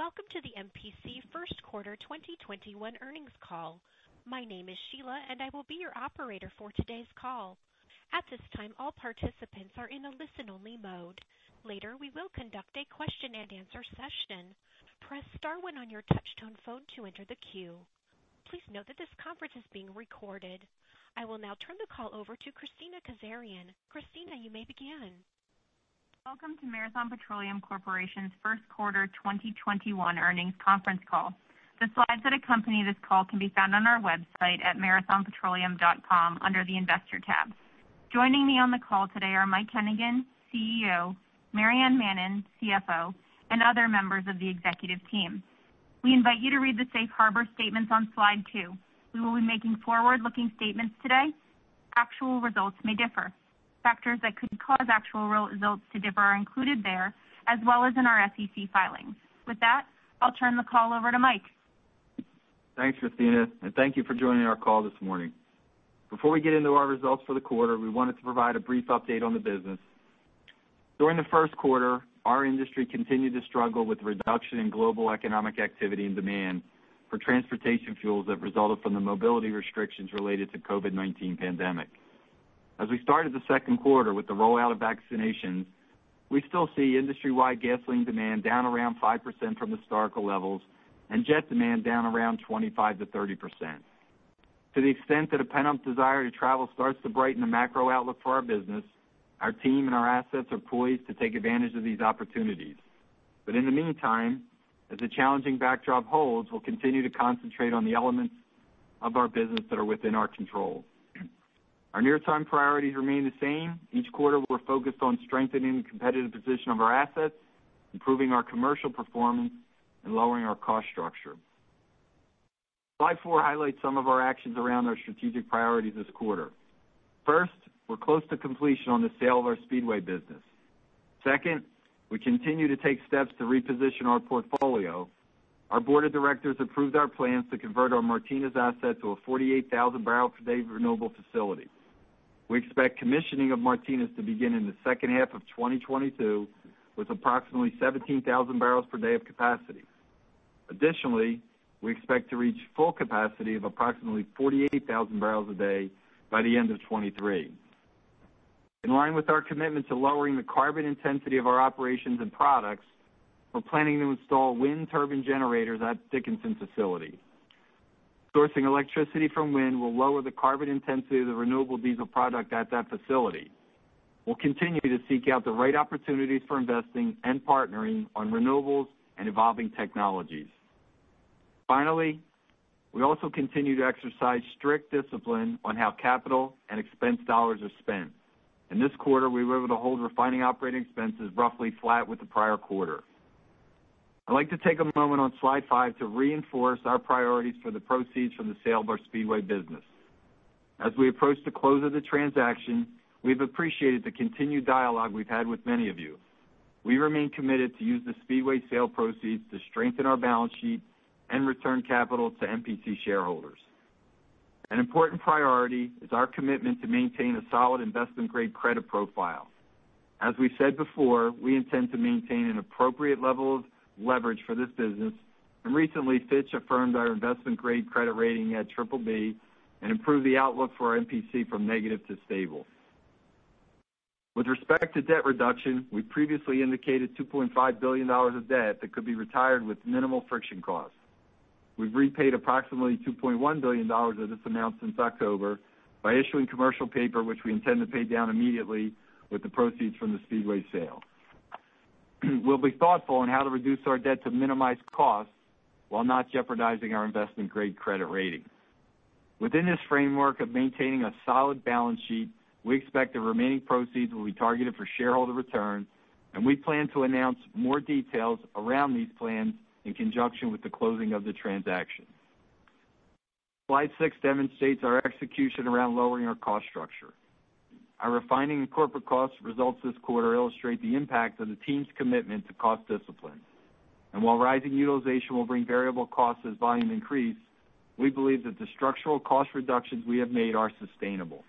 Welcome to the MPC first quarter 2021 earnings call. My name is Sheila, and I will be your operator for today's call. At this time, all participants are in a listen-only mode. Later, we will conduct a question and answer session. Press star one on your touch-tone phone to enter the queue. Please note that this conference is being recorded. I will now turn the call over to Kristina Kazarian. Kristina, you may begin. Welcome to Marathon Petroleum Corporation's first quarter 2021 earnings conference call. The slides that accompany this call can be found on our website at marathonpetroleum.com under the Investor tab. Joining me on the call today are Mike Hennigan, CEO, Maryann Mannen, CFO, and other members of the executive team. We invite you to read the safe harbor statements on slide two. We will be making forward-looking statements today. Actual results may differ. Factors that could cause actual results to differ are included there, as well as in our SEC filings. With that, I'll turn the call over to Mike. Thanks, Kristina, and thank you for joining our call this morning. Before we get into our results for the quarter, we wanted to provide a brief update on the business. During the first quarter, our industry continued to struggle with the reduction in global economic activity and demand for transportation fuels that resulted from the mobility restrictions related to COVID-19 pandemic. As we started the second quarter with the rollout of vaccinations, we still see industry-wide gasoline demand down around 5% from historical levels and jet demand down around 25%-30%. To the extent that a pent-up desire to travel starts to brighten the macro outlook for our business, our team and our assets are poised to take advantage of these opportunities. But in the meantime, as the challenging backdrop holds, we'll continue to concentrate on the elements of our business that are within our control. Our near-term priorities remain the same. Each quarter, we're focused on strengthening the competitive position of our assets, improving our commercial performance, and lowering our cost structure. Slide four highlights some of our actions around our strategic priorities this quarter. First, we're close to completion on the sale of our Speedway business. Second, we continue to take steps to reposition our portfolio. Our board of directors approved our plans to convert our Martinez asset to a 48,000 barrel per day renewable facility. We expect commissioning of Martinez to begin in the second half of 2022 with approximately 17,000 barrels per day of capacity. Additionally, we expect to reach full capacity of approximately 48,000 barrels a day by the end of 2023. In line with our commitment to lowering the carbon intensity of our operations and products, we're planning to install wind turbine generators at Dickinson facility. Sourcing electricity from wind will lower the carbon intensity of the renewable diesel product at that facility. We'll continue to seek out the right opportunities for investing and partnering on renewables and evolving technologies. Finally, we also continue to exercise strict discipline on how capital and expense dollars are spent. In this quarter, we were able to hold refining operating expenses roughly flat with the prior quarter. I'd like to take a moment on slide five to reinforce our priorities for the proceeds from the sale of our Speedway business. As we approach the close of the transaction, we've appreciated the continued dialogue we've had with many of you. We remain committed to use the Speedway sale proceeds to strengthen our balance sheet and return capital to MPC shareholders. An important priority is our commitment to maintain a solid investment-grade credit profile. As we said before, we intend to maintain an appropriate level of leverage for this business, and recently, Fitch affirmed our investment-grade credit rating at BBB and improved the outlook for our MPC from negative to stable. With respect to debt reduction, we previously indicated $2.5 billion of debt that could be retired with minimal friction costs. We've repaid approximately $2.1 billion of this amount since October by issuing commercial paper, which we intend to pay down immediately with the proceeds from the Speedway sale. We'll be thoughtful on how to reduce our debt to minimize costs while not jeopardizing our investment-grade credit rating. Within this framework of maintaining a solid balance sheet, we expect the remaining proceeds will be targeted for shareholder return, and we plan to announce more details around these plans in conjunction with the closing of the transaction. Slide six demonstrates our execution around lowering our cost structure. Our refining and corporate cost results this quarter illustrate the impact of the team's commitment to cost discipline. And while rising utilization will bring variable costs as volume increase, we believe that the structural cost reductions we have made are sustainable.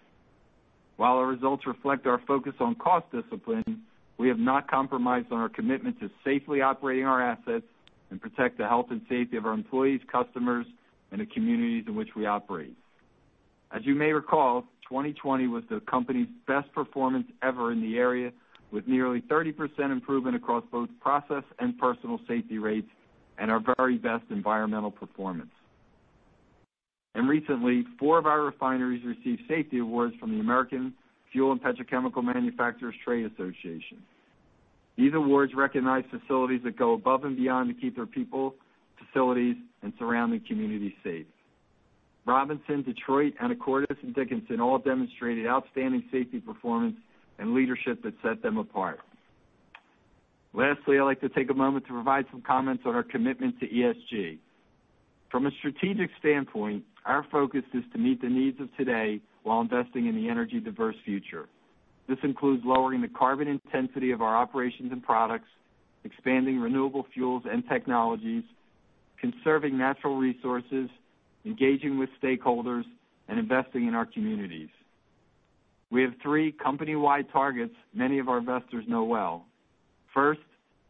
While our results reflect our focus on cost discipline, we have not compromised on our commitment to safely operating our assets and protect the health and safety of our employees, customers, and the communities in which we operate. As you may recall, 2020 was the company's best performance ever in the area, with nearly 30% improvement across both process and personal safety rates and our very best environmental performance. And recently, four of our refineries received safety awards from the American Fuel and Petrochemical Manufacturers Trade Association. These awards recognize facilities that go above and beyond to keep their people, facilities, and surrounding communities safe. Robinson, Detroit, Anacortes, and Dickinson all demonstrated outstanding safety performance and leadership that set them apart. Lastly, I'd like to take a moment to provide some comments on our commitment to ESG. From a strategic standpoint, our focus is to meet the needs of today while investing in the energy-diverse future. This includes lowering the carbon intensity of our operations and products, expanding renewable fuels and technologies, conserving natural resources, engaging with stakeholders, and investing in our communities. We have three company-wide targets many of our investors know well. First,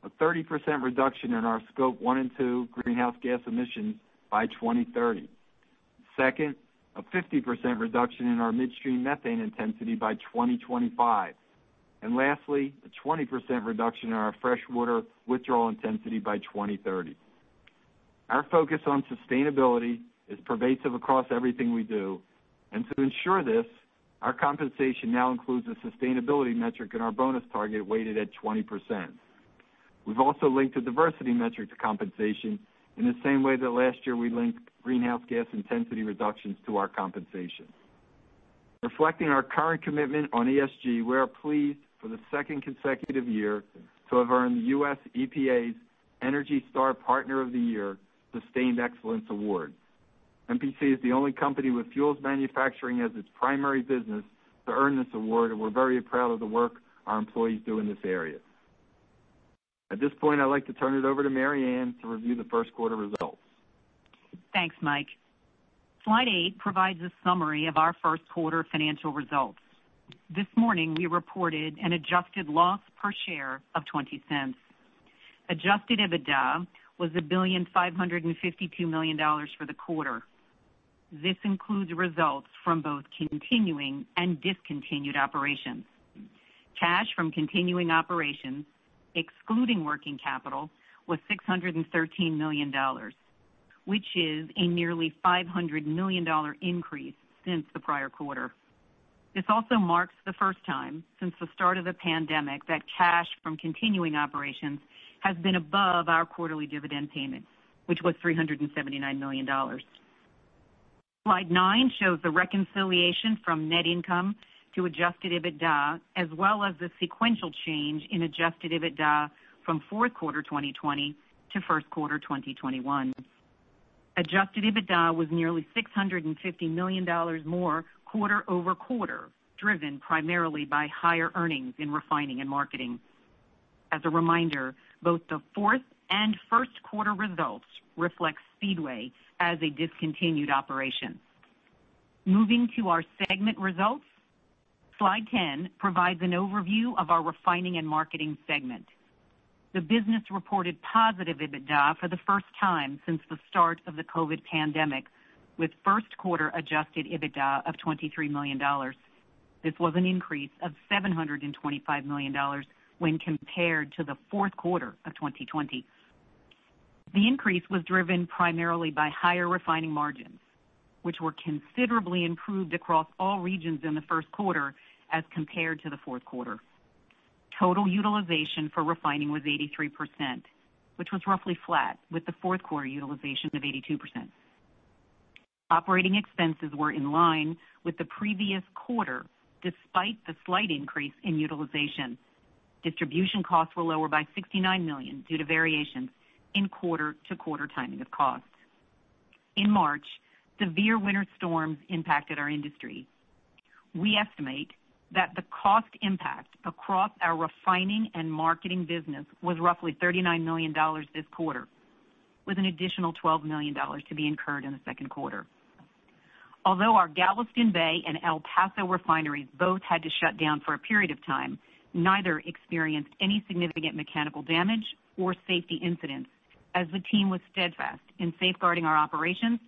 a 30% reduction in our Scope 1 and 2 greenhouse gas emissions by 2030. Second, a 50% reduction in our midstream methane intensity by 2025. Lastly, a 20% reduction in our freshwater withdrawal intensity by 2030. Our focus on sustainability is pervasive across everything we do. And to ensure this, our compensation now includes a sustainability metric in our bonus target weighted at 20%. We've also linked a diversity metric to compensation in the same way that last year we linked greenhouse gas intensity reductions to our compensation. Reflecting our current commitment on ESG, we are pleased for the second consecutive year to have earned the U.S. EPA's ENERGY STAR Partner of the Year Sustained Excellence Award. MPC is the only company with fuels manufacturing as its primary business to earn this award, and we're very proud of the work our employees do in this area. At this point, I'd like to turn it over to Maryann to review the first quarter results. Thanks, Mike. Slide eight provides a summary of our first quarter financial results. This morning, we reported an adjusted loss per share of $0.20. Adjusted EBITDA was $1.552 billion for the quarter. This includes results from both continuing and discontinued operations. Cash from continuing operations, excluding working capital, was $613 million, which is a nearly $500 million increase since the prior quarter. This also marks the first time since the start of the pandemic that cash from continuing operations has been above our quarterly dividend payment, which was $379 million. Slide nine shows the reconciliation from net income to adjusted EBITDA, as well as the sequential change in adjusted EBITDA from fourth quarter 2020 to first quarter 2021. Adjusted EBITDA was nearly $650 million more quarter-over-quarter, driven primarily by higher earnings in refining and marketing. As a reminder, both the fourth and first quarter results reflect Speedway as a discontinued operation. Moving to our segment results, slide 10 provides an overview of our refining and marketing segment. The business reported positive EBITDA for the first time since the start of the COVID pandemic, with first quarter adjusted EBITDA of $23 million. This was an increase of $725 million when compared to the fourth quarter of 2020. The increase was driven primarily by higher refining margins, which were considerably improved across all regions in the first quarter as compared to the fourth quarter. Total utilization for refining was 83%, which was roughly flat with the fourth quarter utilization of 82%. Operating expenses were in line with the previous quarter, despite the slight increase in utilization. Distribution costs were lower by 69 million due to variations in quarter-to-quarter timing of costs. In March, severe winter storms impacted our industry. We estimate that the cost impact across our refining and marketing business was roughly $39 million this quarter, with an additional $12 million to be incurred in the second quarter. Although our Galveston Bay and El Paso refineries both had to shut down for a period of time, neither experienced any significant mechanical damage or safety incidents as the team was steadfast in safeguarding our operations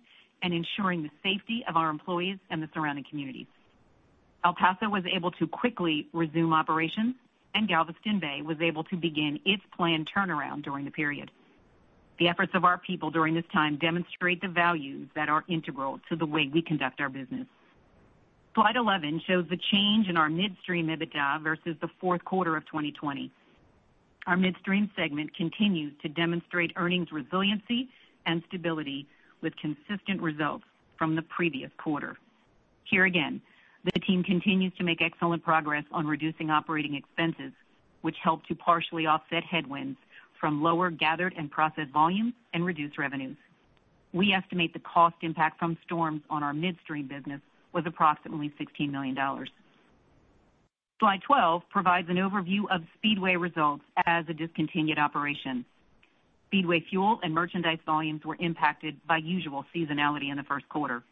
and ensuring the safety of our employees and the surrounding communities. El Paso was able to quickly resume operations, and Galveston Bay was able to begin its planned turnaround during the period. The efforts of our people during this time demonstrate the values that are integral to the way we conduct our business. Slide 11 shows the change in our midstream EBITDA versus the fourth quarter of 2020. Our midstream segment continues to demonstrate earnings resiliency and stability with consistent results from the previous quarter. Here again, the team continues to make excellent progress on reducing operating expenses, which help to partially offset headwinds from lower gathered and processed volumes and reduced revenues. We estimate the cost impact from storms on our midstream business was approximately $16 million. Slide 12 provides an overview of Speedway results as a discontinued operation. Speedway fuel and merchandise volumes were impacted by usual seasonality in the first quarter.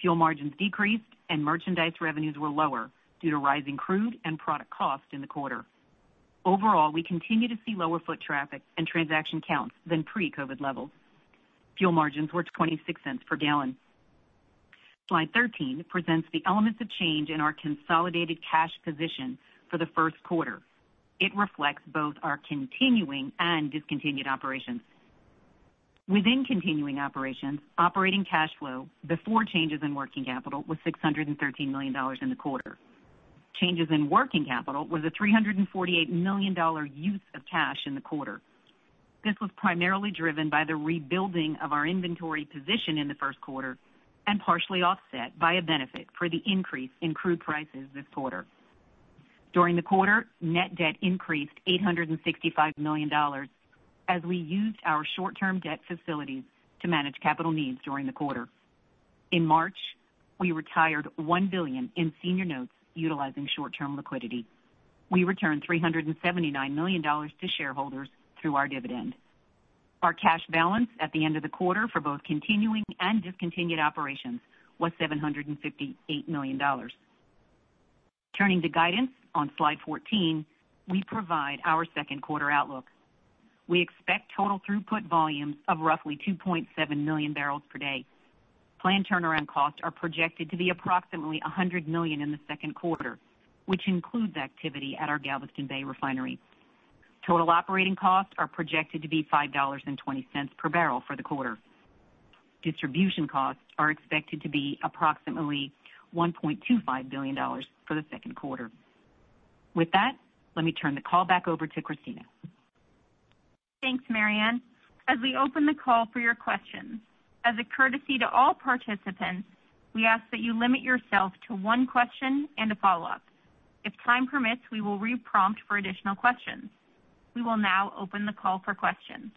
Fuel margins decreased, and merchandise revenues were lower due to rising crude and product cost in the quarter. Overall, we continue to see lower foot traffic and transaction counts than pre-COVID levels. Fuel margins were $0.26 per gallon. Slide 13 presents the elements of change in our consolidated cash position for the first quarter. It reflects both our continuing and discontinued operations. Within continuing operations, operating cash flow before changes in working capital was $613 million in the quarter. Changes in working capital was a $348 million use of cash in the quarter. This was primarily driven by the rebuilding of our inventory position in the first quarter and partially offset by a benefit for the increase in crude prices this quarter. During the quarter, net debt increased $865 million as we used our short-term debt facilities to manage capital needs during the quarter. In March, we retired 1 billion in senior notes utilizing short-term liquidity. We returned $379 million to shareholders through our dividend. Our cash balance at the end of the quarter for both continuing and discontinued operations was $758 million. Turning to guidance on slide 14, we provide our second quarter outlook. We expect total throughput volumes of roughly 2.7 million barrels per day. Planned turnaround costs are projected to be approximately 100 million in the second quarter, which includes activity at our Galveston Bay refinery. Total operating costs are projected to be $5.20 per barrel for the quarter. Distribution costs are expected to be approximately $1.25 billion for the second quarter. With that, let me turn the call back over to Kristina. Thanks, Maryann. As we open the call for your questions, as a courtesy to all participants, we ask that you limit yourself to one question and a follow-up. If time permits, we will re-prompt for additional questions. We will now open the call for questions.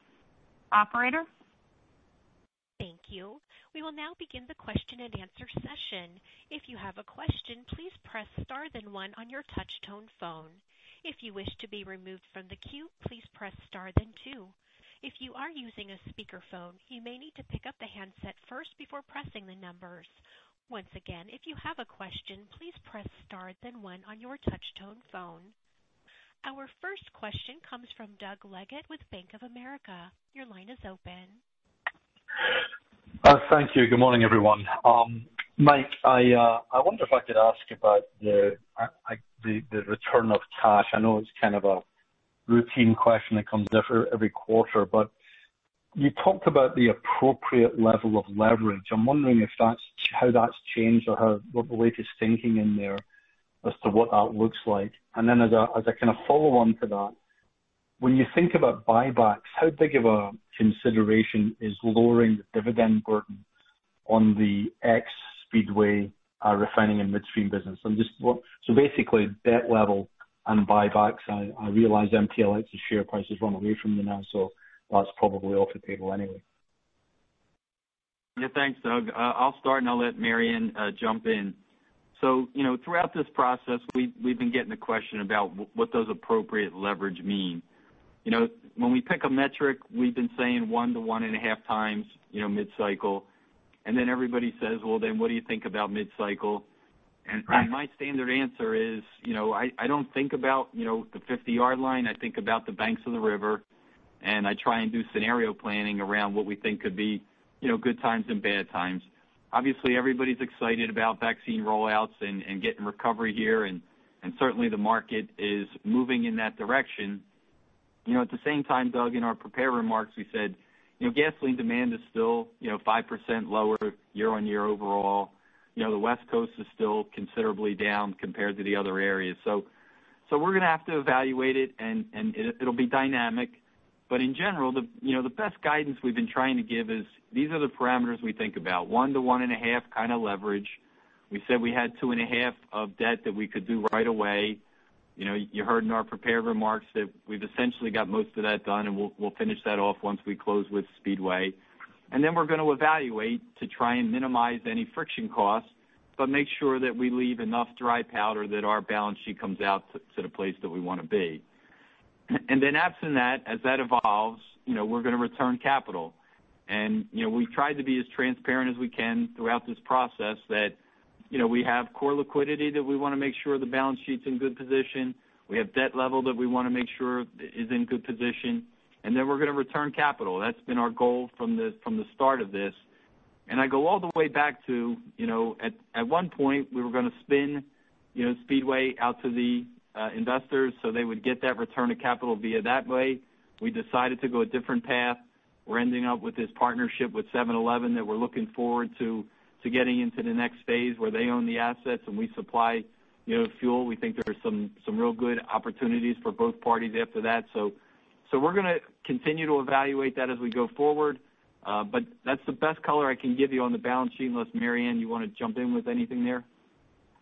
Operator? Thank you. We will now begin the question and answer session. If you have a question, please press star then one on your touch tone phone. If you wish to be removed from the queue, please press star then two. If you are using a speakerphone, you may need to pick up the handset first before pressing the numbers. Once again, if you have a question, please press star then one on your touch tone phone. Our first question comes from Doug Leggate with Bank of America. Your line is open. Uh, thank you. Good morning, everyone. Um, Mike, uh, I wonder if I could ask about the return of cash. I know it's kind of a routine question that comes every quarter, but you talked about the appropriate level of leverage. I'm wondering if that's how that's changed or how what the latest thinking in there as to what that looks like. And then as a kind of follow-on to that, when you think about buybacks, how big of a consideration is lowering the dividend burden on the ex-Speedway uh, refining and midstream business? So, basically, debt level and buybacks. I realize MPLX's share price has run away from you now, so that's probably off the table anyway. Yeah. Thanks, Doug. Uh, I'll start, and I'll let Maryann uh, jump in. So, you know, throughout this process, we've been getting the question about what does appropriate leverage mean. You know, when we pick a metric, we've been saying 1x-1.5x mid-cycle, and then everybody says, "Well, then what do you think about mid-cycle?" And my standard answer is, you know, I don't think about you know, the 50-yard line. I think about the banks of the river. and I try and do scenario planning around what we think could be you know, good times and bad times. Obviously, everybody's excited about vaccine rollouts and getting recovery here, and certainly the market is moving in that direction. You know, at the same time, Doug, in our prepared remarks, we said you know, gasoline demand is still 5% lower year-on-year overall. You know, the West Coast is still considerably down compared to the other areas. So so we're going to have to evaluate it, and and it'll be dynamic. But in general, the you know, the best guidance we've been trying to give is these are the parameters we think about, 1 to 1.5 kind of leverage. We said we had 2.5 of debt that we could do right away. You know, you heard in our prepared remarks that we've essentially got most of that done, and we'll we'll finish that off once we close with Speedway. And then we're going to evaluate to try and minimize any friction costs, but make sure that we leave enough dry powder that our balance sheet comes out to the place that we want to be. And then absent that, as that evolves, you know, we're going to return capital. And, you know, We've tried to be as transparent as we can throughout this process that you know, we have core liquidity that we want to make sure the balance sheet's in good position. We have debt level that we want to make sure is in good position. And then we're going to return capital. That's been our goal from the from the start of this. And I go all the way back to, you know, at one point, we were going to spin you know, Speedway out to the investors so they would get that return of capital via that way. We decided to go a different path. We're ending up with this partnership with 7-Eleven that we're looking forward to getting into the next phase where they own the assets and we supply you know, fuel. We think there's some some real good opportunities for both parties after that. So so we're going to continue to evaluate that as we go forward. Uh but that's the best color I can give you on the balance sheet, unless Maryann, you want to jump in with anything there?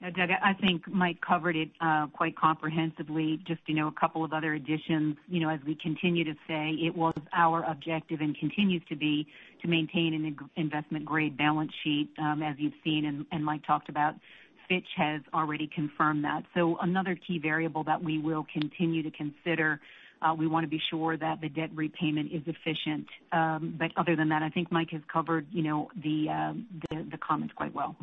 Doug, I think Mike covered it quite comprehensively. Just you know, a couple of other additions. You know, as we continue to say, it was our objective and continues to be to maintain an investment-grade balance sheet, as you've seen and Mike talked about. Fitch has already confirmed that. So another key variable that we will continue to consider, we want to be sure that the debt repayment is efficient. Um, but other than that, I think Mike has covered you know, the um the the comments quite well.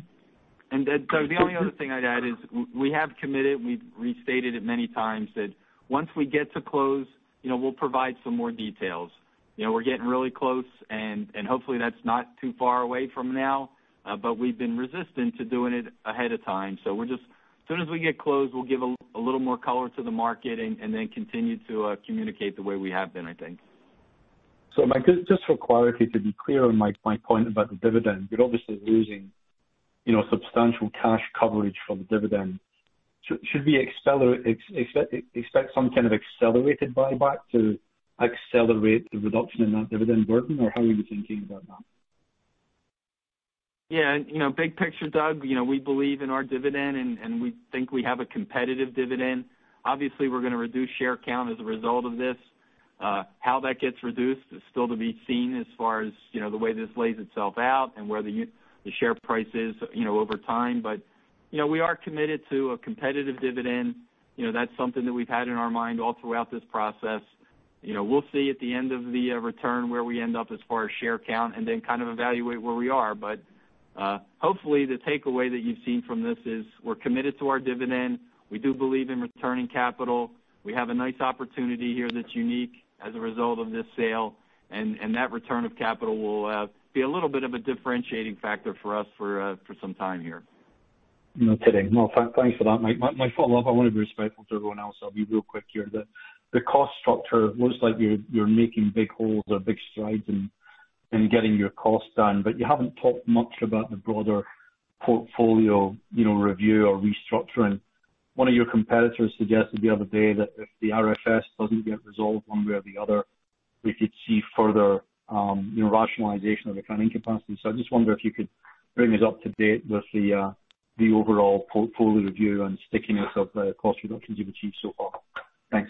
Uh, Doug, the only other thing I'd add is we have committed, we've restated it many times, that once we get to close, you know, we'll provide some more details. You know, we're getting really close, and and hopefully that's not too far away from now. Uh, but we've been resistant to doing it ahead of time. So we're just, as soon as we get close, we'll give a little more color to the market and then continue to uh, communicate the way we have been, I think. So, Mike, just for clarity, to be clear on my, my point about the dividend, you're obviously losing substantial cash coverage for the dividend. Should we expect some kind of accelerated buyback to accelerate the reduction in that dividend burden, or how are you thinking about that? Yeah. You know, big picture, Doug, you know, we believe in our dividend, and we think we have a competitive dividend. Obviously, we're going to reduce share count as a result of this. Uh, how that gets reduced is still to be seen as far as you know, the way this lays itself out and where the share price is you know, over time. But, you know, we are committed to a competitive dividend. You know, that's something that we've had in our mind all throughout this process. You know, we'll see at the end of the return where we end up as far as share count and then kind of evaluate where we are. But uh hopefully, the takeaway that you've seen from this is we're committed to our dividend. We do believe in returning capital. We have a nice opportunity here that's unique as a result of this sale, and that return of capital will be a little bit of a differentiating factor for us for uh, for some time here. No kidding. No, thanks for that, Mike. My follow-up, I want to be respectful to everyone else. I'll be real quick here. The cost structure looks like you're making big holes or big strides in getting your costs down, but you haven't talked much about the broader portfolio review or restructuring. One of your competitors suggested the other day that if the RFS doesn't get resolved one way or the other, we could see further rationalization of refining capacity. So I just wonder if you could bring us up to date with the uh the overall portfolio review and stickiness of the cost reductions you've achieved so far. Thanks.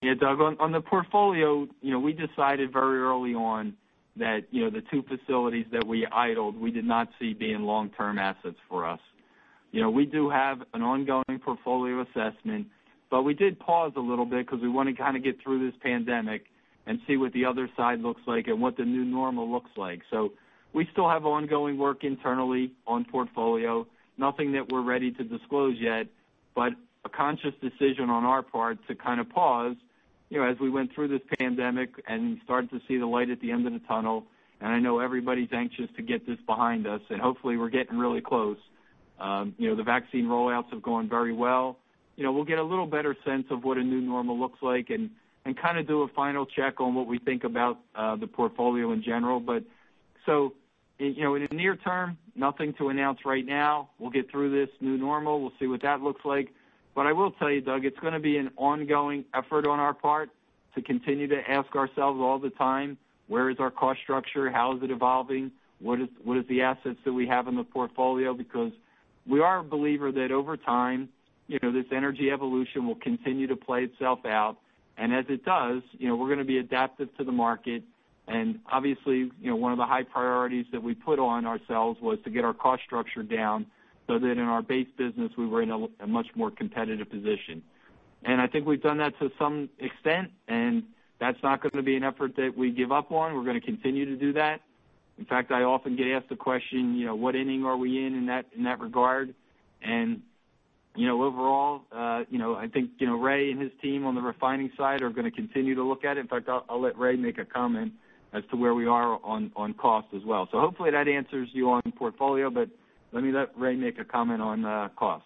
Yeah, Doug, on the portfolio, you know, we decided very early on that you know, the two facilities that we idled, we did not see being long-term assets for us. You know, we do have an ongoing portfolio assessment, but we did pause a little bit because we want to kind of get through this pandemic and see what the other side looks like and what the new normal looks like. So we still have ongoing work internally on portfolio. Nothing that we're ready to disclose yet, but a conscious decision on our part to kind of pause you know, as we went through this pandemic and started to see the light at the end of the tunnel, and I know everybody's anxious to get this behind us, and hopefully we're getting really close. Um, you know, the vaccine rollouts have gone very well. You know, we'll get a little better sense of what a new normal looks like and kind of do a final check on what we think about uh, the portfolio in general. But so in you know, in the near term, nothing to announce right now. We'll get through this new normal. We'll see what that looks like. But I will tell you, Doug, it's going to be an ongoing effort on our part to continue to ask ourselves all the time, where is our cost structure? How is it evolving? What is the assets that we have in the portfolio? Because we are a believer that over time, you know, this energy evolution will continue to play itself out. And as it does, you know, we're going to be adaptive to the market. And obviously, you know, one of the high priorities that we put on ourselves was to get our cost structure down so that in our base business, we were in a much more competitive position. And I think we've done that to some extent, and that's not going to be an effort that we give up on. We're going to continue to do that. In fact, I often get asked the question, you know, what inning are we in in that in that regard? You know, overall, uh, you know, I think you know, Ray and his team on the refining side are going to continue to look at it. In fact, I'll let Ray make a comment as to where we are on on cost as well. So hopefully that answers you on portfolio, but let me let Ray make a comment on cost.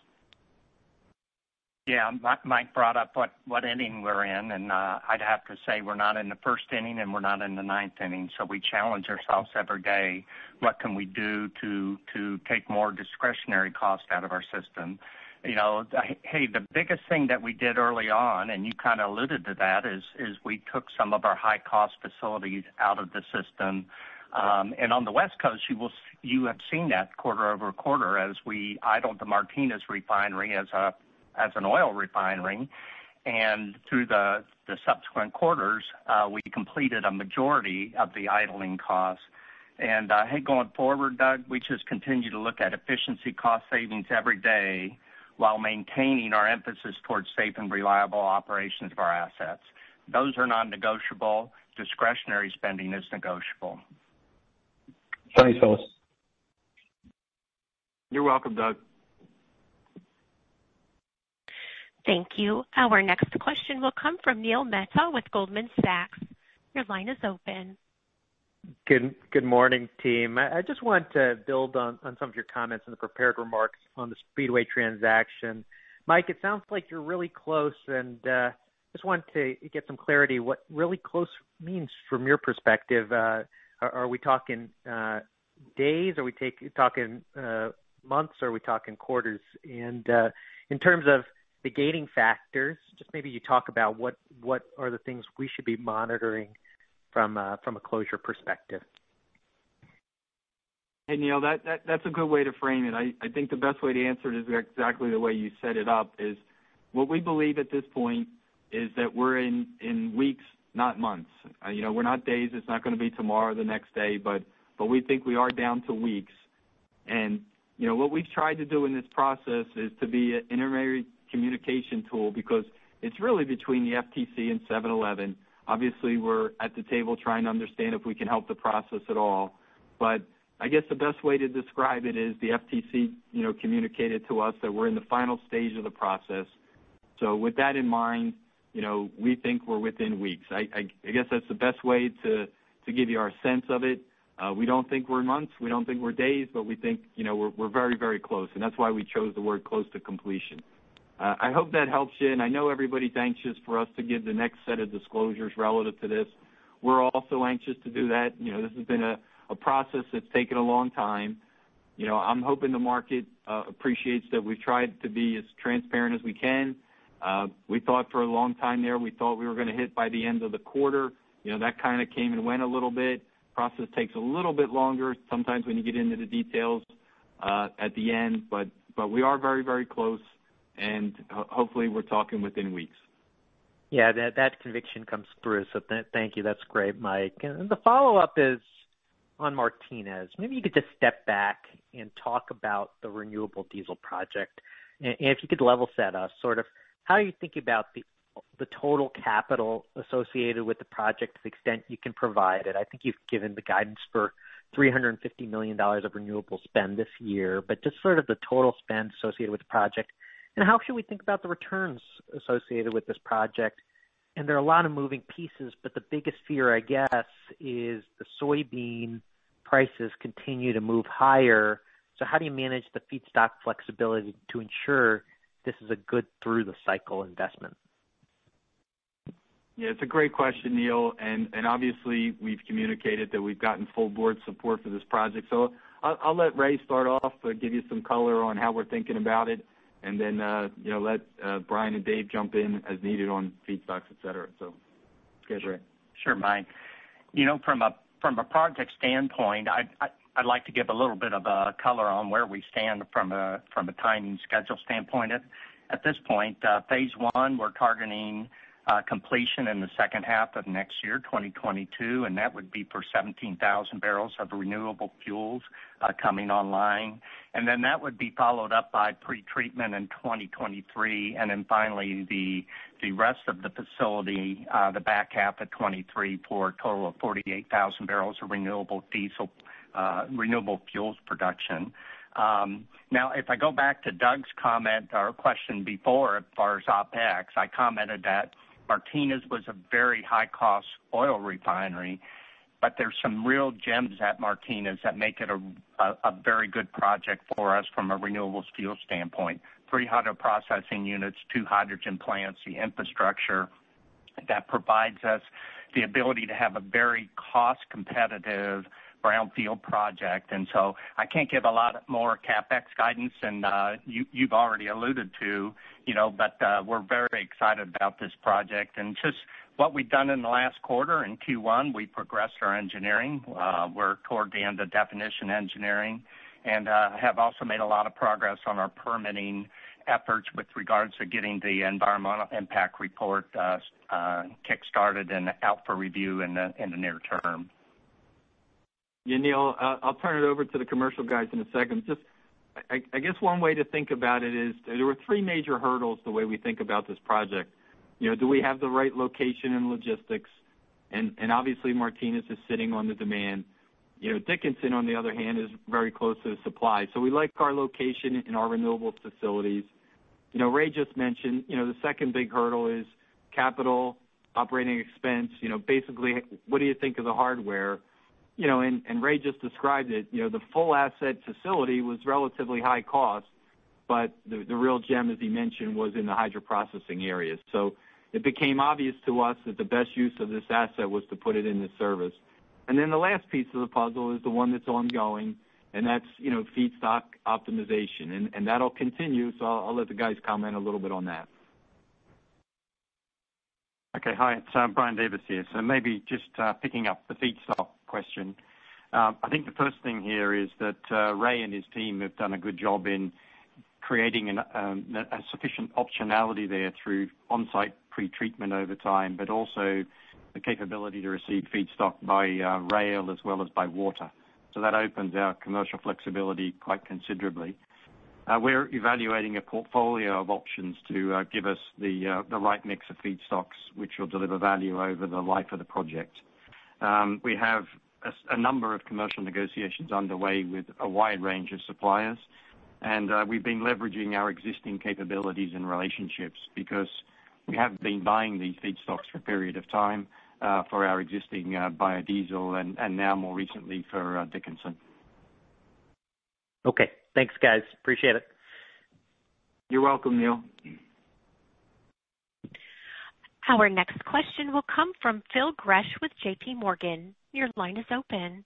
Yeah. Mike brought up what inning we're in, and I'd have to say we're not in the first inning and we're not in the ninth inning. So we challenge ourselves every day, what can we do to, to take more discretionary cost out of our system? Hey, the biggest thing that we did early on, and you kind of alluded to that, is is we took some of our high-cost facilities out of the system. Um and on the West Coast, you you have seen that quarter-over-quarter as we idled the Martinez refinery as an oil refinery. And through the subsequent quarters, we completed a majority of the idling costs. And uh hey, going forward, Doug, we just continue to look at efficiency cost savings every day while maintaining our emphasis towards safe and reliable operations of our assets. Those are non-negotiable. Discretionary spending is negotiable. Thanks, fellas. You're welcome, Doug. Thank you. Our next question will come from Neil Mehta with Goldman Sachs. Your line is open. Good good morning, team. I just want to build on some of your comments in the prepared remarks on the Speedway transaction. Mike, it sounds like you're really close, and uh, just want to get some clarity what really close means from your perspective. Uh, are we talking uh, days? Are we talking months? Are we talking quarters? And uh in terms of the gating factors, just maybe you talk about what what are the things we should be monitoring from a closure perspective. Hey, Neil, that that's a good way to frame it. I think the best way to answer it is exactly the way you set it up, is what we believe at this point is that we're in weeks, not months. Uh you know, we're not days. It's not going to be tomorrow or the next day, but we think we are down to weeks. And you know what we've tried to do in this process is to be an intermediary communication tool because it's really between the FTC and 7-Eleven. Obviously, we're at the table trying to understand if we can help the process at all. But I guess the best way to describe it is the FTC you know, communicated to us that we're in the final stage of the process. So with that in mind, you know, we think we're within weeks. I guess that's the best way to give you our sense of it. Uh, we don't think we're months, we don't think we're days, but we think you know, we're we're very, very close, and that's why we chose the word close to completion. Uh, I hope that helps you, and I know everybody's anxious for us to give the next set of disclosures relative to this. We're also anxious to do that. You know, this has been a process that's taken a long time. You know, I'm hoping the market uh, appreciates that we've tried to be as transparent as we can. Uh, we thought for a long time there, we thought we were going to hit by the end of the quarter. You know, that kind of came and went a little bit. Process takes a little bit longer sometimes when you get into the details at the end. But we are very, very close, and hopefully we're talking within weeks. Yeah, that that conviction comes through. So, thank you. That's great, Mike. And the follow-up is on Martinez. Maybe you could just step back and talk about the renewable diesel project. And if you could level set us, sort of how you think about the total capital associated with the project to the extent you can provide it. I think you've given the guidance for $350 million of renewable spend this year, but just sort of the total spend associated with the project. And how should we think about the returns associated with this project? And there are a lot of moving pieces, but the biggest fear, I guess, is the soybean prices continue to move higher. So how do you manage the feedstock flexibility to ensure this is a good through the cycle investment? Yeah, it's a great question, Neil. And, and obviously, we've communicated that we've gotten full board support for this project. So I'll let Ray start off, uh, give you some color on how we're thinking about it, and then uh you know, let Brian and Dave jump in as needed on feedstocks, et cetera. Go Ray. Sure, Mike. You know, from a project standpoint, I'd like to give a little bit of a color on where we stand from a timing schedule standpoint. At this point, phase 1, we're targeting Uh, completion in the second half of next year, 2022, and that would be for 17,000 barrels of renewable fuels uh, coming online. And then that would be followed up by pretreatment in 2023, and then finally the the rest of the facility, uh, the back half of 2023 for a total of 48,000 barrels of renewable diesel, renewable fuels production. Um, now, if I go back to Doug's comment or question before as far as OpEx, I commented that Martinez was a very high-cost oil refinery, but there's some real gems at Martinez that make it a very good project for us from a renewables fuel standpoint. Three hydroprocessing units, two hydrogen plants, the infrastructure that provides us the ability to have a very cost-competitive brownfield project. And so I can't give a lot more CapEx guidance than uh, you've already alluded to, you know, but uh, we're very excited about this project. And just what we've done in the last quarter, in Q1, we progressed our engineering. Uh, we're toward the end of definition engineering and have also made a lot of progress on our permitting efforts with regards to getting the environmental impact report kick-started and out for review in the near term. Yeah, Neil, uh, I'll turn it over to the commercial guys in a second. I I guess one way to think about it is there were three major hurdles the way we think about this project. You know, do we have the right location and logistics? And and obviously Martinez is sitting on the demand. You know, Dickinson, on the other hand, is very close to the supply. So we like our location in our renewables facilities. You know, Ray just mentioned, you know, the second big hurdle is capital operating expense. You know, basically, what do you think of the hardware? Ray just described it. You know, the full asset facility was relatively high cost, but the real gem, as he mentioned, was in the hydroprocessing area. So it became obvious to us that the best use of this asset was to put it into service. And then the last piece of the puzzle is the one that's ongoing, and that's you know, feedstock optimization. And and that'll continue, so I'll let the guys comment a little bit on that. Okay. Hi, it's uh, Brian Davis here. So maybe just uh, picking up the feedstock question. Um, I think the first thing here is that uh, Ray and his team have done a good job in creating um, a sufficient optionality there through on-site pretreatment over time, but also the capability to receive feedstock by uh, rail as well as by water. So that opens our commercial flexibility quite considerably. Uh, we're evaluating a portfolio of options to give us the right mix of feedstocks, which will deliver value over the life of the project. Um, we have a number of commercial negotiations underway with a wide range of suppliers, and uh, we've been leveraging our existing capabilities and relationships because we have been buying these feedstocks for a period of time uh, for our existing uh, biodiesel and now more recently for Dickinson. Okay. Thanks, guys. Appreciate it. You're welcome, Neil. Our next question will come from Phil Gresh with JPMorgan. Your line is open.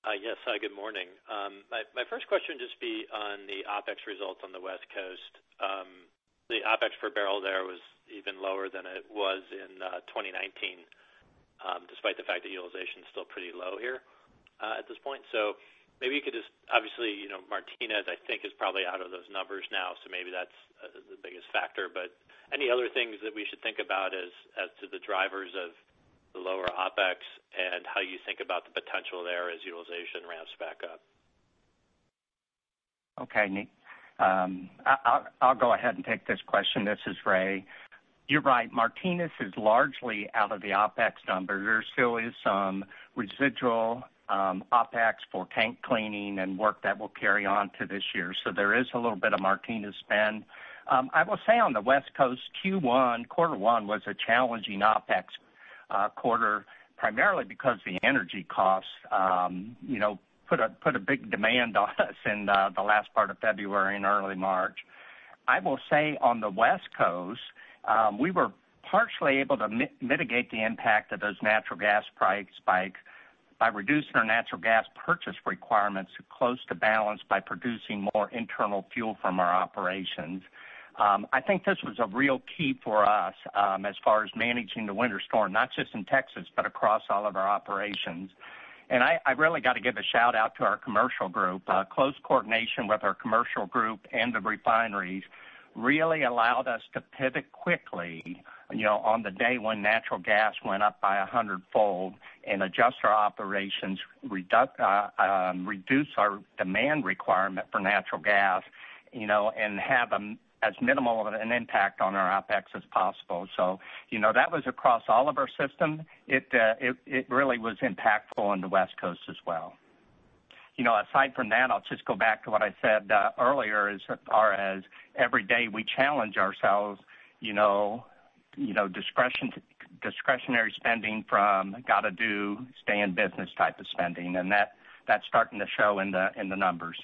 Uh, yes. Hi, good morning. Um, my first question would just be on the OpEx results on the West Coast. Um, the OpEx per barrel there was even lower than it was in uh, 2019, um, despite the fact that utilization is still pretty low here uh, at this point. Maybe you could just, obviously, you know, Martinez, I think, is probably out of those numbers now, so maybe that's uh, the biggest factor. But any other things that we should think about as as to the drivers of the lower OpEx and how you think about the potential there as utilization ramps back up? Okay. Nick. Um, I'll go ahead and take this question. This is Ray. You're right, Martinez is largely out of the OpEx number. There still is some residual Um, OpEx for tank cleaning and work that will carry on to this year. So there is a little bit of Martinez spend um, I will say on the West Coast, Q1, quarter one was a challenging OpEx uh, quarter, primarily because the energy costs um, you know, put a put a big demand on us in uh, the last part of February and early March. I will say on the West Coast, um, we were partially able to mitigate the impact of those natural gas price spikes by reducing our natural gas purchase requirements close to balance by producing more internal fuel from our operations. Um, I think this was a real key for us um, as far as managing the winter storm, not just in Texas, but across all of our operations. And I really got to give a shout-out to our commercial group. Uh, close coordination with our commercial group and the refineries really allowed us to pivot quickly on the day when natural gas went up by 100-fold and adjust our operations, uh, um, reduce our demand requirement for natural gas, you know, and have as minimal of an impact on our OpEx as possible. So, you know, that was across all of our system. Uh, it really was impactful on the West Coast as well. You know, aside from that, I'll just go back to what I said uh, earlier, as far as every day we challenge ourselves, discretionary spending from got to do, stay in business type of spending, and that's starting to show in the numbers.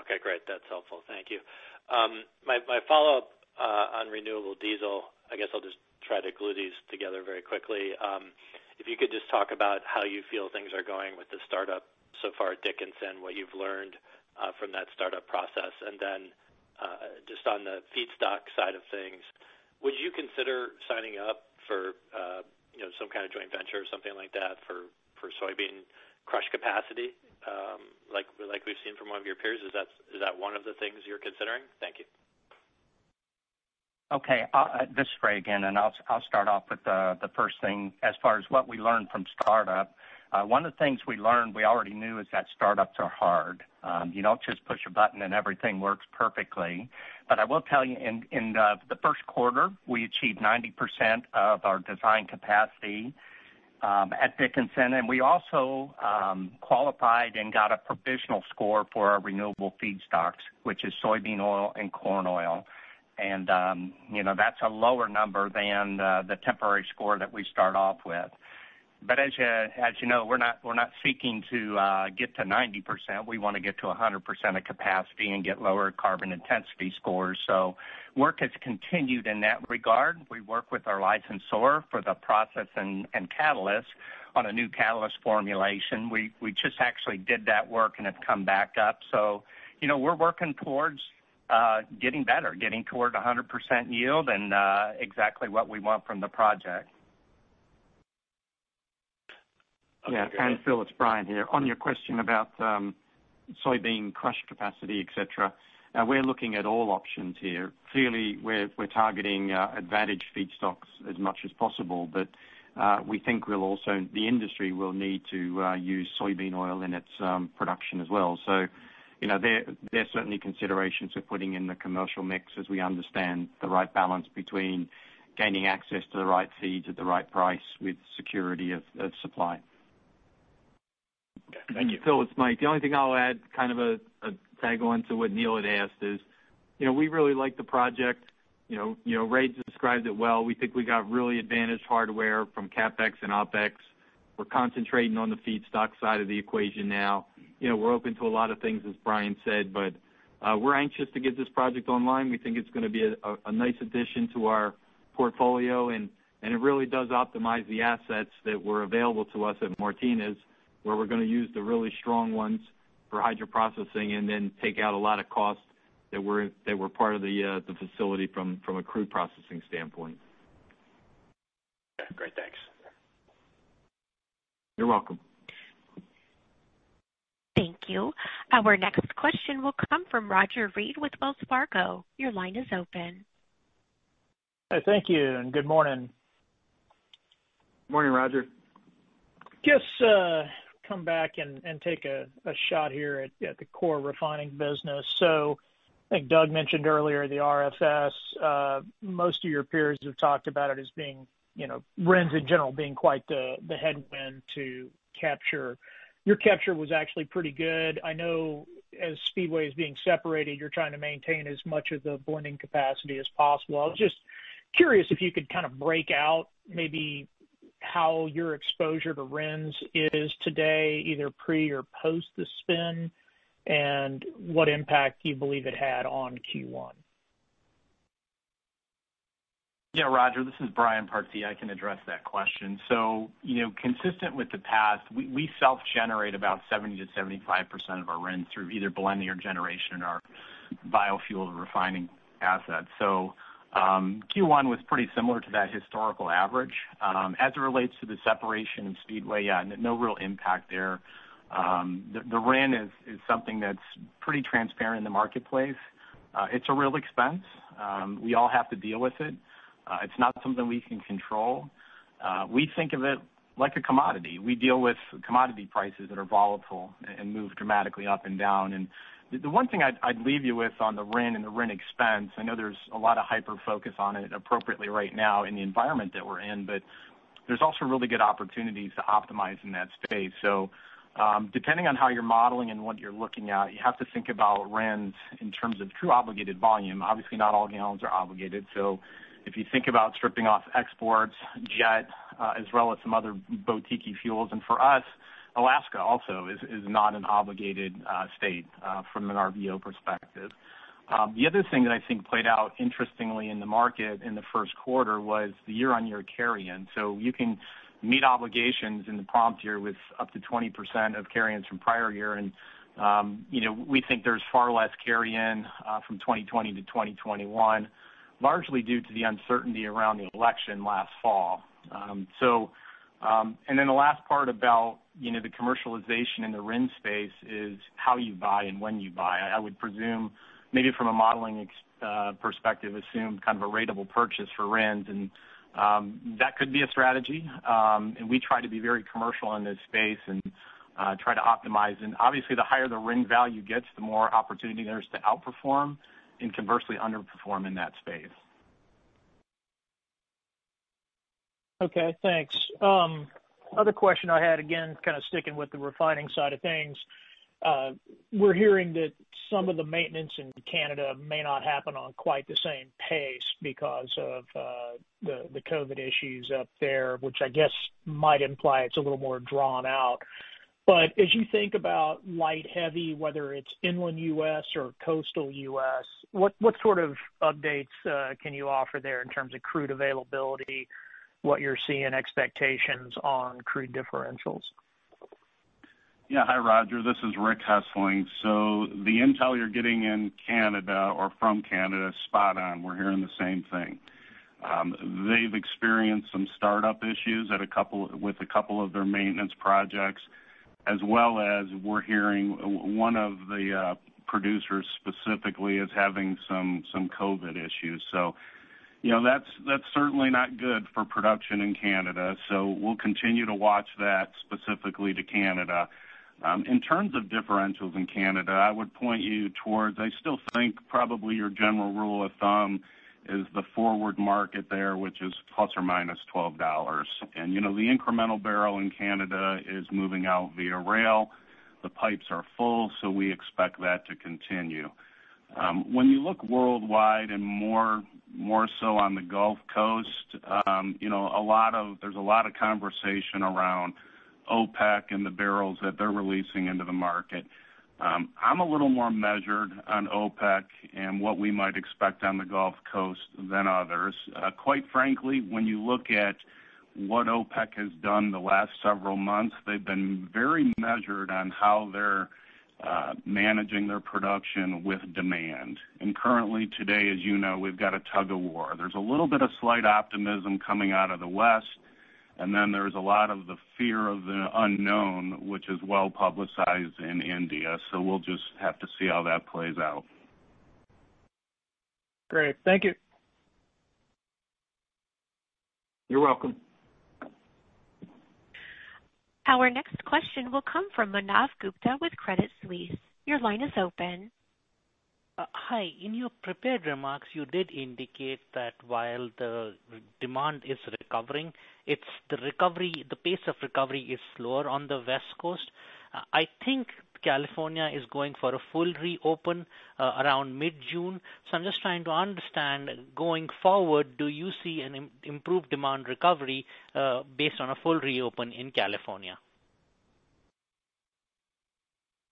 Okay, great. That's helpful. Thank you. Um, my follow-up uh, on renewable diesel, I guess I'll just try to glue these together very quickly. Um, if you could just talk about how you feel things are going with the startup so far at Dickinson, what you've learned uh, from that startup process. And then, uh, just on the feedstock side of things, would you consider signing up for uh you know, some kind of joint venture or something like that for soybean crush capacity um like we've seen from one of your peers? Is that is that one of the things you're considering? Thank you. Okay. This is Ray again. And I'll start off with the first thing. As far as what we learned from startup, one of the things we learned, we already knew, is that startups are hard. Um, you don't just push a button and everything works perfectly. But I will tell you, in the first quarter, we achieved 90% of our design capacity um, at Dickinson, and we also um, qualified and got a provisional score for our renewable feedstocks, which is soybean oil and corn oil. And, you know, that's a lower number than uh, the temporary score that we start off with. But as you know, we're not seeking to uh, get to 90%. We want to get to 100% of capacity and get lower carbon intensity scores. So work has continued in that regard. We work with our licensor for the process and catalyst on a new catalyst formulation. We just actually did that work and have come back up. So, you know, we're working towards uh, getting better, getting toward 100% yield and uh, exactly what we want from the project. Yeah. And Phil, it's Brian here. On your question about um, soybean crush capacity, et cetera, uh, we're looking at all options here. Clearly, we're we're targeting uh, advantage feedstocks as much as possible. But uh, we think we'll also the industry will need to use soybean oil in its um, production as well. So, you know, there are certainly considerations we're putting in the commercial mix as we understand the right balance between gaining access to the right feeds at the right price with security of supply. Thank you. Phil, it's Mike. The only thing I'll add, kind of a tag on to what Neil had asked is, you know, we really like the project. You know, you know, Ray described it well. We think we got really advantaged hardware from CapEx and OpEx. We're concentrating on the feedstock side of the equation now. You know, we're open to a lot of things, as Brian said, but uh, we're anxious to get this project online. We think it's going to be a nice addition to our portfolio, and it really does optimize the assets that were available to us at Martinez, where we're going to use the really strong ones for hydroprocessing and then take out a lot of costs that were part of the uh, facility from a crude processing standpoint. Okay, great. Thanks. You're welcome. Thank you. Our next question will come from Roger Read with Wells Fargo. Your line is open. Hi thank you, and good morning. Morning, Roger. Just come back and take a shot here at the core refining business. So I think Doug mentioned earlier the RFS. Uh, most of your peers have talked about it as being, you know, RINs in general being quite the headwind to capture. Your capture was actually pretty good. I know as Speedway is being separated, you're trying to maintain as much of the blending capacity as possible. I was just curious if you could kind of break out maybe how your exposure to RINs is today, either pre or post the spin, and what impact you believe it had on Q1. Yeah, Roger, this is Brian Partee. I can address that question. So, you know, consistent with the past, we self-generate about 70%-75% of our RINs through either blending or generation in our biofuel refining assets. Um, Q1 was pretty similar to that historical average. Um, as it relates to the separation of Speedway, yeah, no real impact there. Um, the RIN is something that's pretty transparent in the marketplace. Uh, it's a real expense. We all have to deal with it. Uh, it's not something we can control. Uh, we think of it like a commodity. We deal with commodity prices that are volatile and move dramatically up and down. The one thing I'd leave you with on the RIN and the RIN expense, I know there's a lot of hyper-focus on it appropriately right now in the environment that we're in, but there's also really good opportunities to optimize in that space. So um depending on how you're modeling and what you're looking at, you have to think about RINs in terms of true obligated volume. Obviously, not all gallons are obligated. So if you think about stripping off exports, jet, as well as some other boutique fuels, and for us, Alaska also is not an obligated uh, state uh, from an RVO perspective. Um, the other thing that I think played out interestingly in the market in the first quarter was the year-on-year carry-in. So you can meet obligations in the prompt year with up to 20% of carry-ins from prior year. And um, we think there's far less carry-in uh, from 2020 to 2021, largely due to the uncertainty around the election last fall. Um, Um, the last part about you know the commercialization in the RIN space is how you buy and when you buy. I would presume, maybe from a modeling uh, perspective, assume kind of a ratable purchase for RINs, and um, that could be a strategy. Um and we try to be very commercial in this space and uh, try to optimize. And obviously, the higher the RIN value gets, the more opportunity there is to outperform and conversely underperform in that space. Okay, thanks. Um, other question I had, again, kind of sticking with the refining side of things. Uh, we're hearing that some of the maintenance in Canada may not happen on quite the same pace because of uh the COVID issues up there, which I guess might imply it's a little more drawn out. But as you think about light heavy, whether it's inland U.S. or coastal U.S., what sort of updates uh, can you offer there in terms of crude availability, what you're seeing expectations on crude differentials? Yeah. Hi, Roger. This is Rick Hessling. So, the intel you're getting in Canada or from Canada is spot on. We're hearing the same thing. Um, they've experienced some startup issues at a couple with a couple of their maintenance projects, as well as we're hearing one of the uh, producers specifically is having some some COVID issues. You know, that's that's certainly not good for production in Canada. So we'll continue to watch that specifically to Canada. Um, in terms of differentials in Canada, I would point you towards, I still think probably your general rule of thumb is the forward market there, which is ±$12. And you know, the incremental barrel in Canada is moving out via rail. The pipes are full, so we expect that to continue. Um, when you look worldwide and more so on the Gulf Coast, Um, you know, a lot of there's a lot of conversation around OPEC and the barrels that they're releasing into the market. I'm a little more measured on OPEC and what we might expect on the Gulf Coast than others. Quite frankly, when you look at what OPEC has done the last several months, they've been very measured on how they're Uh, managing their production with demand. And currently today, as you know, we've got a tug-of-war. There's a little bit of slight optimism coming out of the West, and then there's a lot of the fear of the unknown, which is well-publicized in India. So we'll just have to see how that plays out. Great. Thank you. You're welcome. Our next question will come from Manav Gupta with Credit Suisse. Your line is open. Uh, hi. In your prepared remarks, you did indicate that while the demand is recovering, it's the recovery the pace of recovery is slower on the West Coast. Uh, I think California is going for a full reopen uh, around mid-June. So I'm just trying to understand, going forward, do you see an improved demand recovery uh, based on a full reopen in California?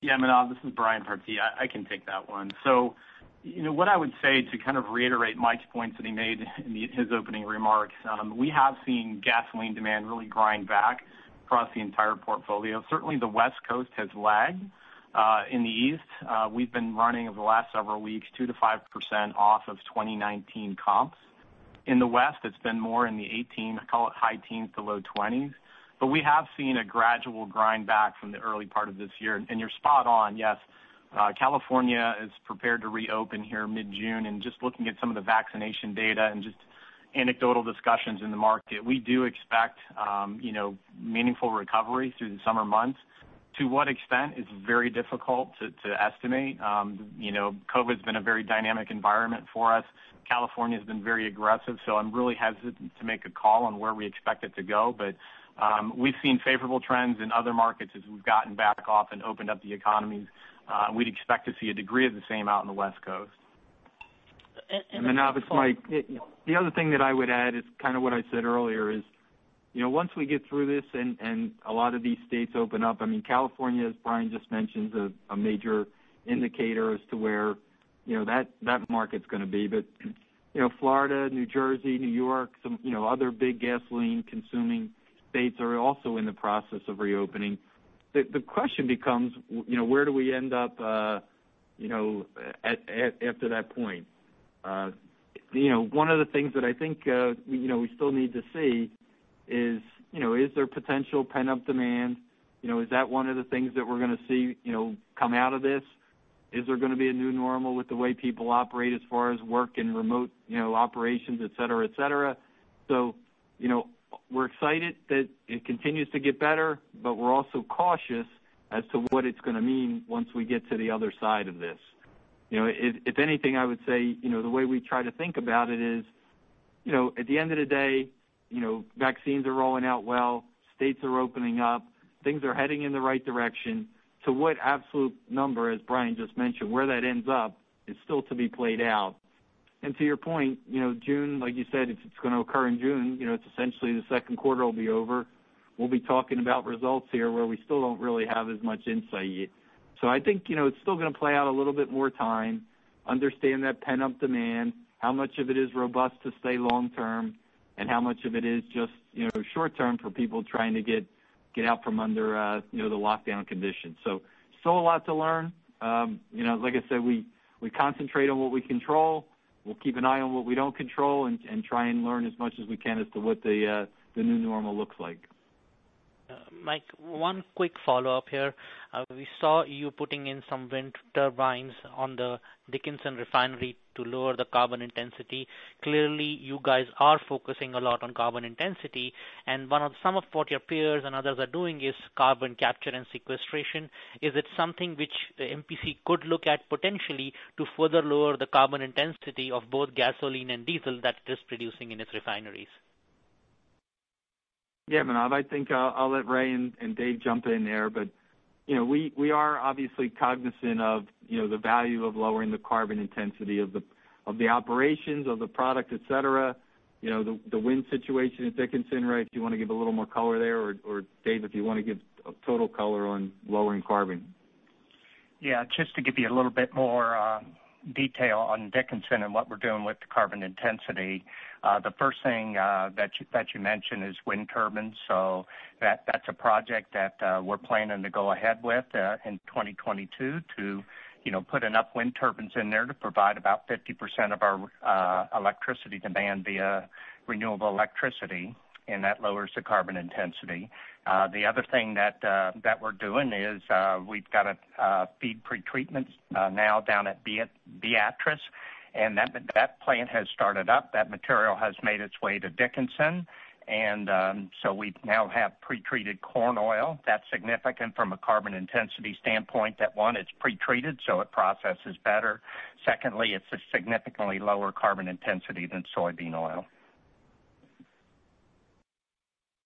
Yeah, Manav, this is Brian Partee. I can take that one. So you know what I would say to kind of reiterate Mike's points that he made in his opening remarks, um, we have seen gasoline demand really grind back across the entire portfolio. Certainly, the West Coast has lagged. Uh, in the East, uh, we've been running over the last several weeks 2%-5% off of 2019 comps. In the West, it's been more in the 18, call it high teens to low 20s. We have seen a gradual grind back from the early part of this year. And you're spot on, yes. Uh, California is prepared to reopen here mid-June. And just looking at some of the vaccination data and just anecdotal discussions in the market, we do expect um, you know, meaningful recovery through the summer months. To what extent is very difficult to estimate. Um you know, COVID's been a very dynamic environment for us. California's been very aggressive, so I'm really hesitant to make a call on where we expect it to go. But um we've seen favorable trends in other markets as we've gotten back off and opened up the economies. We'd expect to see a degree of the same out in the West Coast. Manav, it's Mike. The other thing that I would add is kind of what I said earlier is, once we get through this and a lot of these states open up, I mean, California, as Brian just mentioned, is a major indicator as to where you know, that market's going to be. But you know, Florida, New Jersey, New York, some you know, other big gasoline-consuming states are also in the process of reopening. The question becomes, you know, where do we end up uh, you know, after that point? Uh, you know, one of the things that I think uh, you know, we still need to see is you know, is there potential pent-up demand? You know, is that one of the things that we're going to see you know, come out of this? Is there going to be a new normal with the way people operate as far as work and remote you know, operations, et cetera? et So you know we're excited that it continues to get better, but we're also cautious as to what it's going to mean once we get to the other side of this. You know, if anything, I would say, you know, the way we try to think about it is, you know, at the end of the day, vaccines are rolling out well, states are opening up, things are heading in the right direction. To what absolute number, as Brian just mentioned, where that ends up is still to be played out. And to your point, you know, June, like you said, if it's going to occur in June, you know, it's essentially the second quarter will be over. We'll be talking about results here where we still don't really have as much insight yet. So I think you know, it's still going to play out a little bit more time, understand that pent-up demand, how much of it is robust to stay long-term, and how much of it is just you know, short-term for people trying to get out from under uh you know the lockdown conditions. So still a lot to learn. Um, you know, like I said, we concentrate on what we control. We'll keep an eye on what we don't control and try and learn as much as we can as to what the the new normal looks like. Mike, one quick follow-up here. Uh, we saw you putting in some wind turbines on the Dickinson refinery to lower the carbon intensity. Clearly, you guys are focusing a lot on carbon intensity, and one of some of what your peers and others are doing is carbon capture and sequestration. Is it something which MPC could look at potentially to further lower the carbon intensity of both gasoline and diesel that it is producing in its refineries? Yeah, Manav, I think uh, I'll let Ray and Dave jump in there. But you know, we are obviously cognizant of you know, the value of lowering the carbon intensity of the of the operations, of the product, et cetera. You know, the the wind situation at Dickinson, Ray, if you want to give a little more color there, or Dave, if you want to give total color on lowering carbon. Yeah, just to give you a little bit more uh, detail on Dickinson and what we're doing with the carbon intensity. The first thing uh that you that you mentioned is wind turbines. So that that's a project that uh we're planning to go ahead with in 2022 to you know put enough wind turbines in there to provide about 50% of our uh electricity demand via renewable electricity, and that lowers the carbon intensity. The other thing that uh that we're doing is we've got a feed pretreatment now down at Beatrice, and that that plant has started up. That material has made its way to Dickinson. And um so we now have pretreated corn oil. That's significant from a carbon intensity standpoint that, one, it's pretreated, so it processes better. Secondly, it's a significantly lower carbon intensity than soybean oil.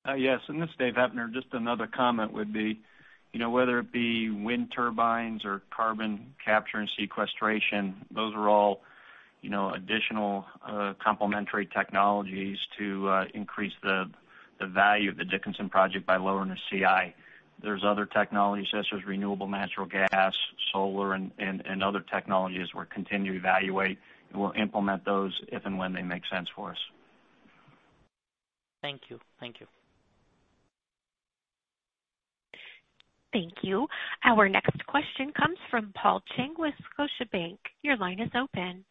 Uh, yes, and this is Dave Heppner. Just another comment would be, you know, whether it be wind turbines or carbon capture and sequestration, those are all you know, additional uh, complementary technologies to uh, increase the value of the Dickinson project by lowering the CI. There's other technologies such as renewable natural gas, solar, and other technologies we're continuing to evaluate, and we'll implement those if and when they make sense for us. Thank you. Thank you. Thank you. Our next question comes from Paul Cheng with Scotiabank. Your line is open.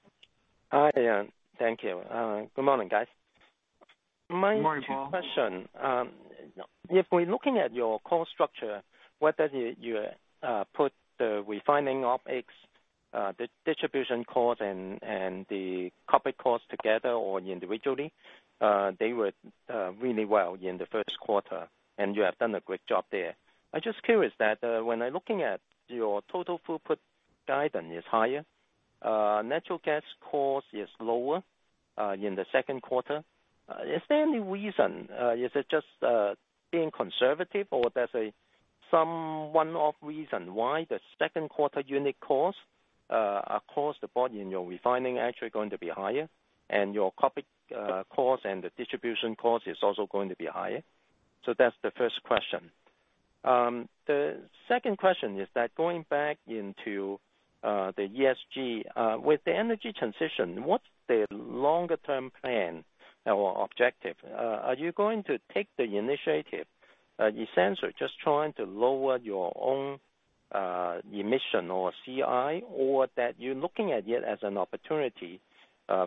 Hi. Uh, thank you. Uh, good morning, guys. Good morning, Paul. My question, um, if we're looking at your cost structure, whether you uh, put the refining OpEx, the distribution cost, and the corporate cost together or individually, they were really well in the first quarter, and you have done a great job there. I'm just curious that uh, when I'm looking at your total throughput guidance is higher, uh, natural gas cost is lower uh, in the second quarter. Is there any reason? Is it just being conservative, or there's some one-off reason why the second quarter unit cost across the board in your refining actually going to be higher, and your corporate cost and the distribution cost is also going to be higher? So that's the first question. Um, the second question is that going back into uh, the ESG, uh, with the energy transition, what's the longer-term plan or objective? Uh, are you going to take the initiative, essentially just trying to lower your own emission or CI, or that you're looking at it as an opportunity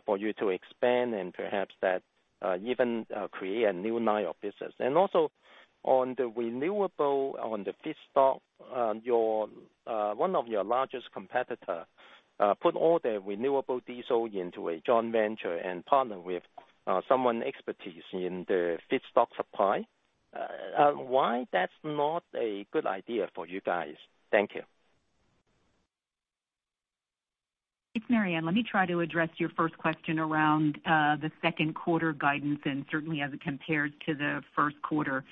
for you to expand and perhaps that even create a new line of business? Also on the renewable, on the feedstock, your uh, one of your largest competitor uh, put all their renewable diesel into a joint venture and partner with uh, someone expertise in the feedstock supply. Why that's not a good idea for you guys? Thank you. It's Maryann. Let me try to address your first question around the second quarter guidance and certainly as it compares to the first quarter.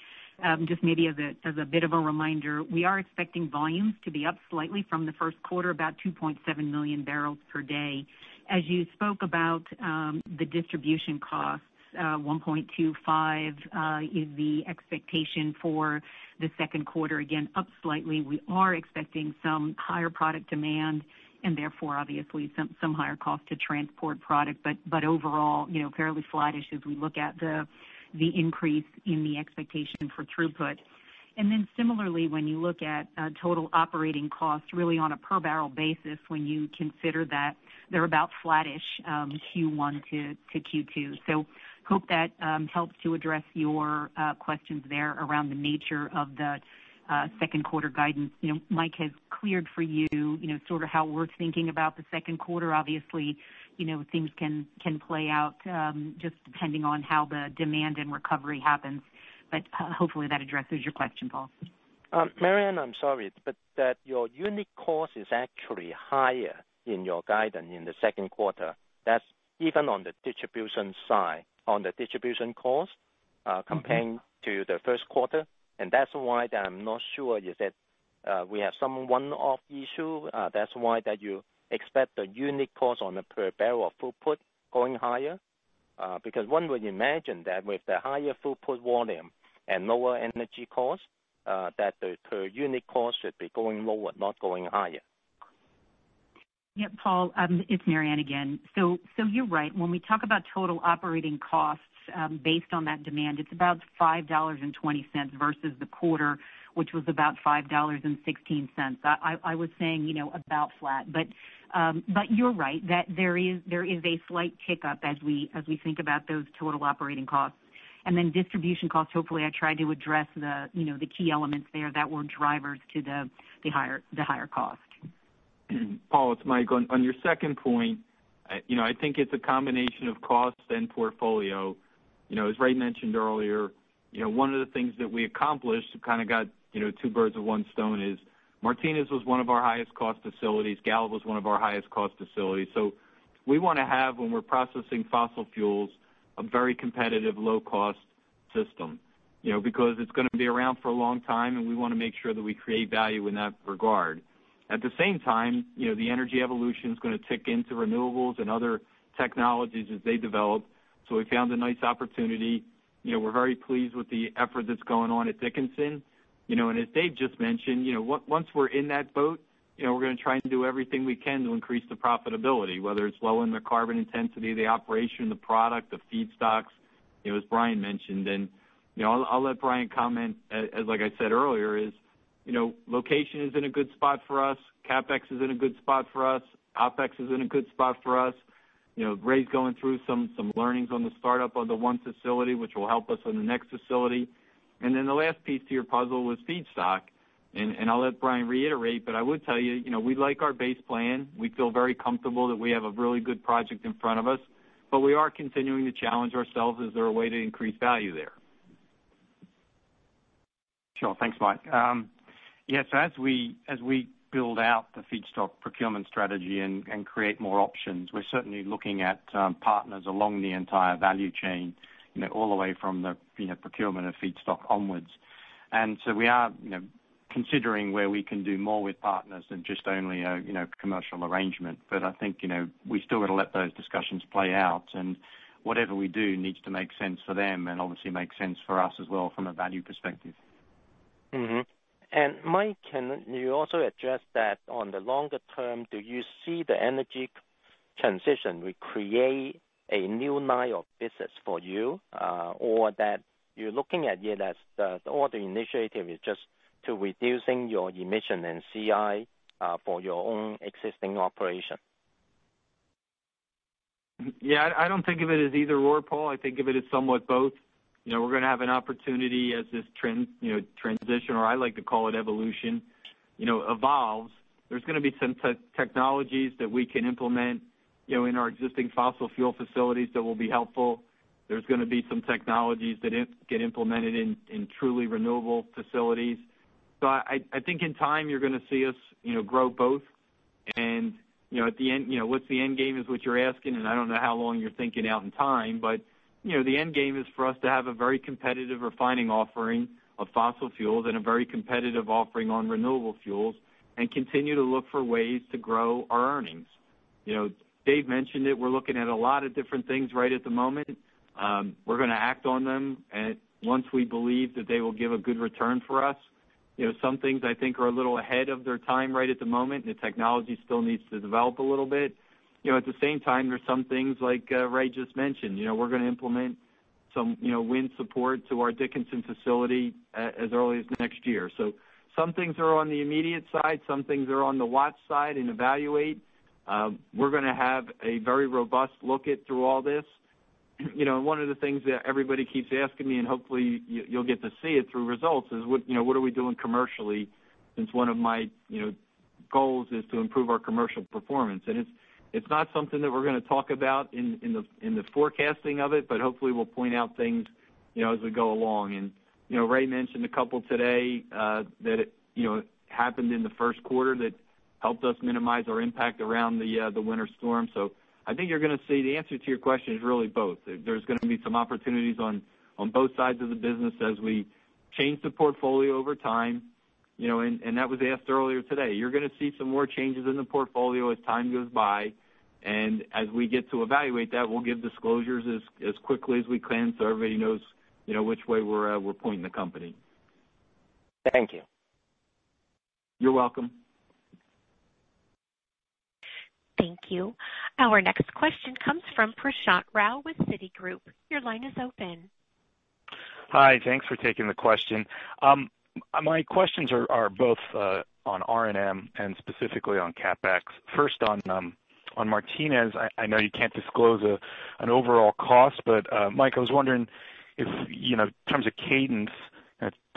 Um, just maybe as a bit of a reminder, we are expecting volumes to be up slightly from the first quarter, about 2.7 million barrels per day. As you spoke about um, the distribution costs, uh, $1.25 uh, is the expectation for the second quarter. Again, up slightly. We are expecting some higher product demand and therefore obviously some some higher cost to transport product. But but overall, you know, fairly flattish as we look at the increase in the expectation for throughput. And then similarly, when you look at uh, total operating costs, really on a per barrel basis, when you consider that they're about flattish um, Q1 to Q2. Hope that um, helps to address your uh, questions there around the nature of the uh, second quarter guidance. You know, Mike has cleared for you you know, sort of how we're thinking about the second quarter. Obviously, things can play out um, just depending on how the demand and recovery happens. But uh hopefully that addresses your question, Paul. Um, Maryann, I'm sorry, but that your unit cost is actually higher in your guidance in the second quarter. That's even on the distribution side, on the distribution cost uh, mm-hmm. comparing to the first quarter. And that's why that I'm not sure, is that uh, we have some one-off issue, uh, that's why that you expect the unit cost on a per barrel of throughput going higher? Uh, because one would imagine that with the higher throughput volume and lower energy cost, uh, that the per unit cost should be going lower, not going higher. Yeah, Paul, um, it's Maryann again. So so you're right. When we talk about total operating costs um, based on that demand, it's about $5.20 versus the quarter, which was about $5.16. I was saying you know, about flat. But um, but you're right, that there is there is a slight tick up as we as we think about those total operating costs. And then distribution costs, hopefully I tried to address the you know, the key elements there that were drivers to the the higher the higher cost. Paul, it's Mike. On your second point, I you know, I think it's a combination of cost and portfolio. You know, as Ray mentioned earlier, you know, one of the things that we accomplished, kind of got two birds with one stone is Martinez was one of our highest cost facilities. Gallup was one of our highest cost facilities. So we want to have, when we're processing fossil fuels, a very competitive low-cost system. You know, because it's going to be around for a long time, and we want to make sure that we create value in that regard. At the same time, you know, the energy evolution is going to tick into renewables and other technologies as they develop. So we found a nice opportunity. You know, we're very pleased with the effort that's going on at Dickinson. You know, and as Dave just mentioned, you know, once we're in that boat, you know, we're to try and do everything we can to increase the profitability, whether it's lowering the carbon intensity of the operation, the product, the feedstocks, you know, as Brian mentioned. And you know, I'll let Brian comment, as like I said earlier, is you know, location is in a good spot for us. CapEx is in a good spot for us. OpEx is in a good spot for us. You know, Ray's going through some some learnings on the startup of the one facility, which will help us on the next facility. Then the last piece to your puzzle was feedstock. And I'll let Brian reiterate, but I would tell you, you know, we like our base plan. We feel very comfortable that we have a really good project in front of us, but we are continuing to challenge ourselves. Is there a way to increase value there? Sure. Thanks, Mike. Um as we as we build out the feedstock procurement strategy and create more options, we're certainly looking at partners along the entire value chain, all the way from the you know, procurement of feedstock onwards. And so we are considering where we can do more with partners than just only a you know, commercial arrangement. But I think you know, we still got to let those discussions play out, and whatever we do needs to make sense for them and obviously make sense for us as well from a value perspective. Mm-hmm. And Mike, can you also address that on the longer term, do you see the energy transition will create a new line of business for you? Uh, or that you're looking at it as all the initiative is just to reducing your emission and CI uh, for your own existing operation? Yeah, I don't think of it as either/or, Paul. I think of it as somewhat both. You know, we're going to have an opportunity as this trend you know transition, or I like to call it evolution, you know, evolves. There's going to be some technologies that we can implement in our existing fossil fuel facilities that will be helpful. There's going to be some technologies that get implemented in truly renewable facilities. So I think in time, you're going to see us you know, grow both. And you know at the end, you know, what's the end game is what you're asking, and I don't know how long you're thinking out in time, but you know, the end game is for us to have a very competitive refining offering of fossil fuels and a very competitive offering on renewable fuels and continue to look for ways to grow our earnings. Dave mentioned it. We're looking at a lot of different things right at the moment. Um, we're going to act on them once we believe that they will give a good return for us. You know, some things I think are a little ahead of their time right at the moment, and the technology still needs to develop a little bit. You know, at the same time, there's some things like uh, Ray just mentioned. You know, we're going to implement some you know wind support to our Dickinson facility uh, as early as next year. So some things are on the immediate side, some things are on the watch side and evaluate. Um, we're going to have a very robust look at through all this. You know, one of the things that everybody keeps asking me, and hopefully you'll get to see it through results, is what you know, what are we doing commercially, since one of my you know, goals is to improve our commercial performance. And it's it's not something that we're going to talk about in the in the forecasting of it, but hopefully we'll point out things you know, as we go along. And you know, Ray mentioned a couple today uh, that it you know happened in the first quarter that helped us minimize our impact around the the winter storm. So I think you're going to see the answer to your question is really both. There's going to be some opportunities on both sides of the business as we change the portfolio over time. You know, and that was asked earlier today. You're going to see some more changes in the portfolio as time goes by. And as we get to evaluate that, we'll give disclosures as quickly as we can so everybody knows you know which way we're uh we're pointing the company. Thank you. You're welcome. Thank you. Our next question comes from Prashant Rao with Citigroup. Your line is open. Hi. Thanks for taking the question. Um, my questions are both uh, on R&M and specifically on CapEx. First on um, Martinez, I know you can't disclose an overall cost, but uh, Mike, I was wondering if, you know, in terms of cadence,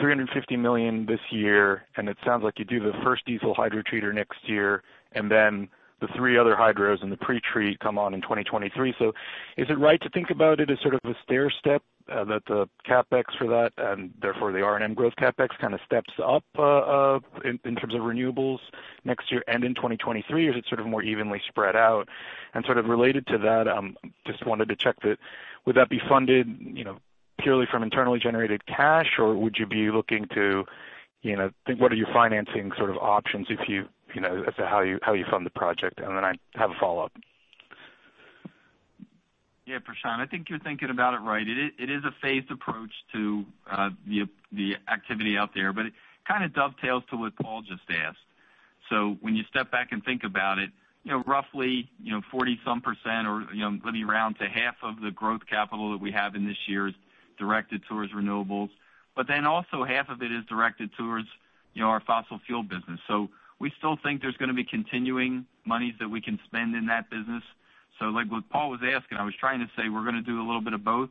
350 million this year, and it sounds like you do the first diesel hydrotreater next year, and then the three other hydros and the pretreat come on in 2023. Is it right to think about it as sort of a stairstep, that the CapEx for that, and therefore the R&M growth CapEx kind of steps up uh uh in terms of renewables next year and in 2023? Or is it sort of more evenly spread out? And sort of related to that, um just wanted to check that, would that be funded you know, purely from internally generated cash, or would you be looking to you know, think what are your financing sort of options as to how you fund the project? And then I have a follow-up. Yeah, Prashant, I think you're thinking about it right. It is a phased approach to uh the the activity out there, but it kind of dovetails to what Paul just asked. So when you step back and think about it, you know, roughly you know, 40-some percent, or you know let me round to half of the growth capital that we have in this year is directed towards renewables. But then also half of it is directed towards you know, our fossil fuel business. We still think there's going to be continuing monies that we can spend in that business. So like what Paul was asking, I was trying to say we're going to do a little bit of both.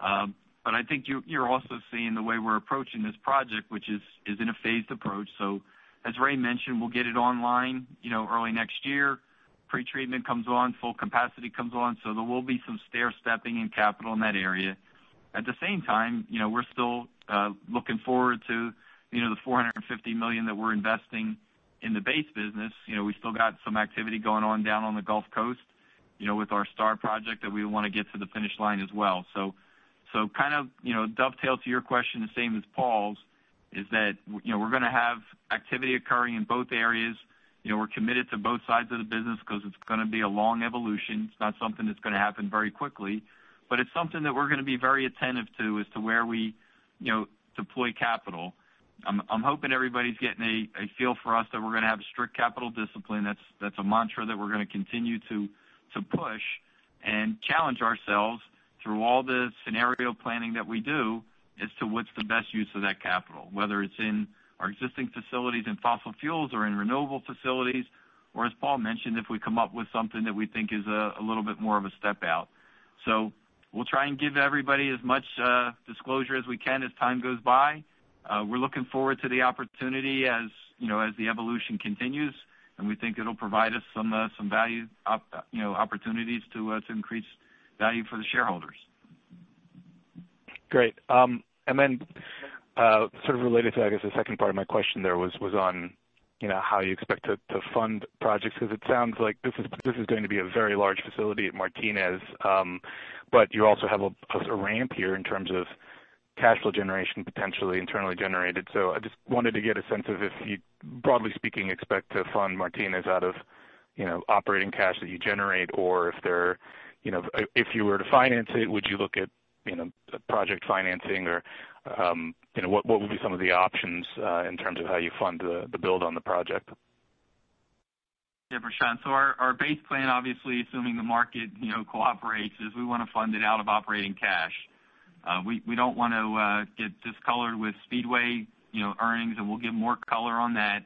Uh, but I think you're also seeing the way we're approaching this project, which is in a phased approach. So as Ray mentioned, we'll get it online you know, early next year. Pretreatment comes on, full capacity comes on. So there will be some stair-stepping in capital in that area. At the same time, you know, we're still uh, looking forward to you know the 450 million that we're investing in the base business. You know, we still got some activity going on down on the Gulf Coast you know, with our STAR project that we want to get to the finish line as well. So so kind of you know, dovetail to your question, the same as Paul's, is that you know, we're going to have activity occurring in both areas. You know, we're committed to both sides of the business because it's going to be a long evolution. It's not something that's going to happen very quickly, but it's something that we're going to be very attentive to as to where we you know, deploy capital. I'm hoping everybody's getting a feel for us that we're going to have strict capital discipline. That's that's a mantra that we're going to continue to to push and challenge ourselves through all the scenario planning that we do as to what's the best use of that capital, whether it's in our existing facilities in fossil fuels or in renewable facilities, or as Paul mentioned, if we come up with something that we think is a little bit more of a step out. So we'll try and give everybody as much uh, disclosure as we can as time goes by. We're looking forward to the opportunity as you know as the evolution continues, and we think it'll provide us some some value opp you know, opportunities to to increase value for the shareholders. Great. Um and then uh sort of related to, I guess, the second part of my question there was on you know how you expect to fund projects, because it sounds like this is this is going to be a very large facility at Martinez. Um but you also have a ramp here in terms of cash flow generation, potentially internally generated. So I just wanted to get a sense of if you, broadly speaking, expect to fund Martinez out of you know operating cash that you generate, or if there, you know if you were to finance it, would you look at you know, uh project financing or um you know what what would be some of the options in terms of how you fund the the build on the project? Yeah, Prashant. Our our base plan, obviously, assuming the market you know, cooperates, is we want to fund it out of operating cash. Uh, we don't want to uh, get discolored with Speedway earnings, and we'll give more color on that.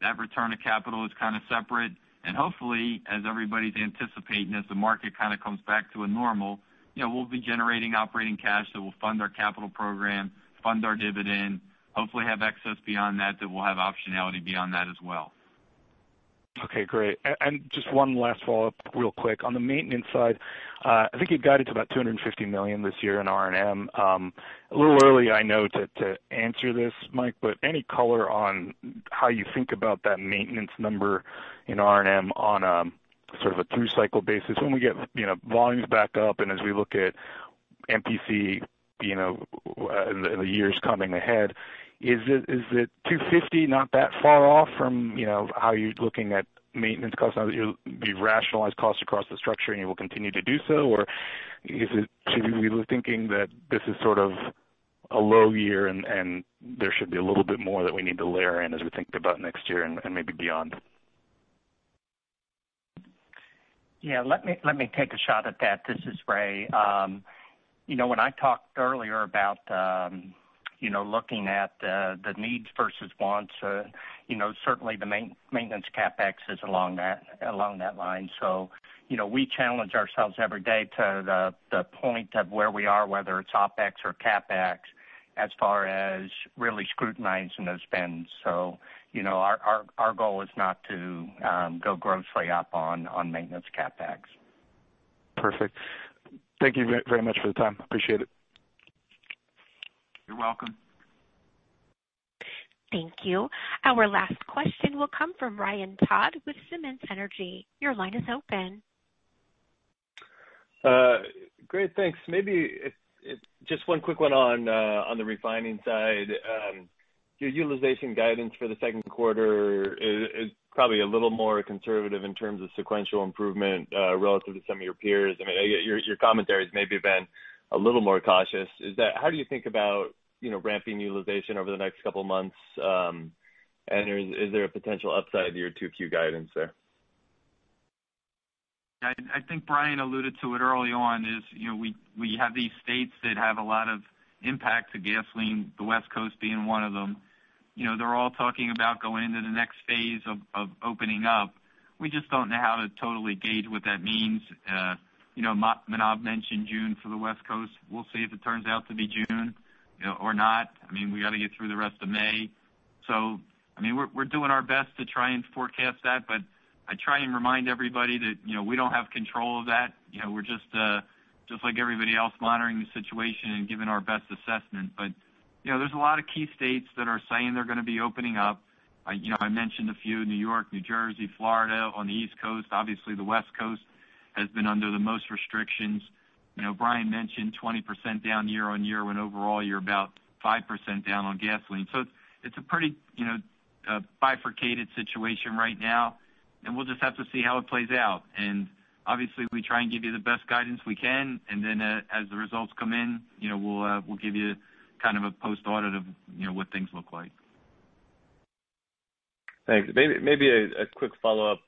That return of capital is kind of separate. And hopefully, as everybody's anticipating, as the market kind of comes back to a normal, you know, we'll be generating operating cash that will fund our capital program, fund our dividend, hopefully have excess beyond that that we'll have optionality beyond that as well. Okay, great. And just one last follow-up real quick. On the maintenance side, Uh, I think you guided to about 250 million this year in R&M. Um, a little early, I know, to answer this, Mike, but any color on how you think about that maintenance number in R&M on a sort of a through cycle basis when we get you know volumes back up and as we look at MPC you know, uh, in the years coming ahead. Is it is it 250 not that far off from you know, how you're looking at maintenance costs now that you've rationalized costs across the structure and you will continue to do so? Or is it should we be thinking that this is sort of a low year and there should be a little bit more that we need to layer in as we think about next year and maybe beyond? Yeah, let me take a shot at that. This is Ray. Um, you know, when I talked earlier about um, looking at uh, the needs versus wants, uh, certainly the maintenance CapEx is along that along that line. So, you know, we challenge ourselves every day to the point of where we are, whether it's OpEx or CapEx, as far as really scrutinizing those spends. So, you know, our goal is not to um, go grossly up on maintenance CapEx. Perfect. Thank you very much for the time. Appreciate it. You're welcome. Thank you. Our last question will come from Ryan Todd with Simmons Energy. Your line is open. Uh, great, thanks. Maybe Just one quick one on uh on the refining side. Um, your utilization guidance for the second quarter is probably a little more conservative in terms of sequential improvement uh, relative to some of your peers. I mean your commentaries maybe been a little more cautious. Is that how do you think about ramping utilization over the next couple of months? Um, is is there a potential upside to your 2Q guidance there? I think Brian alluded to it early on, is you know, we have these states that have a lot of impact to gasoline, the West Coast being one of them. You know, they're all talking about going into the next phase of opening up. We just don't know how to totally gauge what that means. Uh, you know, Manav mentioned June for the West Coast. We'll see if it turns out to be June or not. I mean we got to get through the rest of May. So I mean we're we're doing our best to try and forecast that, but I try and remind everybody that you know, we don't have control of that. You know, we're just uh just like everybody else, monitoring the situation and giving our best assessment. But you know, there's a lot of key states that are saying they're going to be opening up. You know, I mentioned a few, New York, New Jersey, Florida on the East Coast. Obviously, the West Coast has been under the most restrictions. Brian mentioned 20% down year-on-year, when overall you're about 5% down on gasoline. So it's a pretty you know, uh bifurcated situation right now, and we'll just have to see how it plays out. And obviously, we try and give you the best guidance we can, and then as the results come in, you know, we'll uh we'll give you kind of a post-audit of you know what things look like. Thanks. Maybe maybe a quick follow-up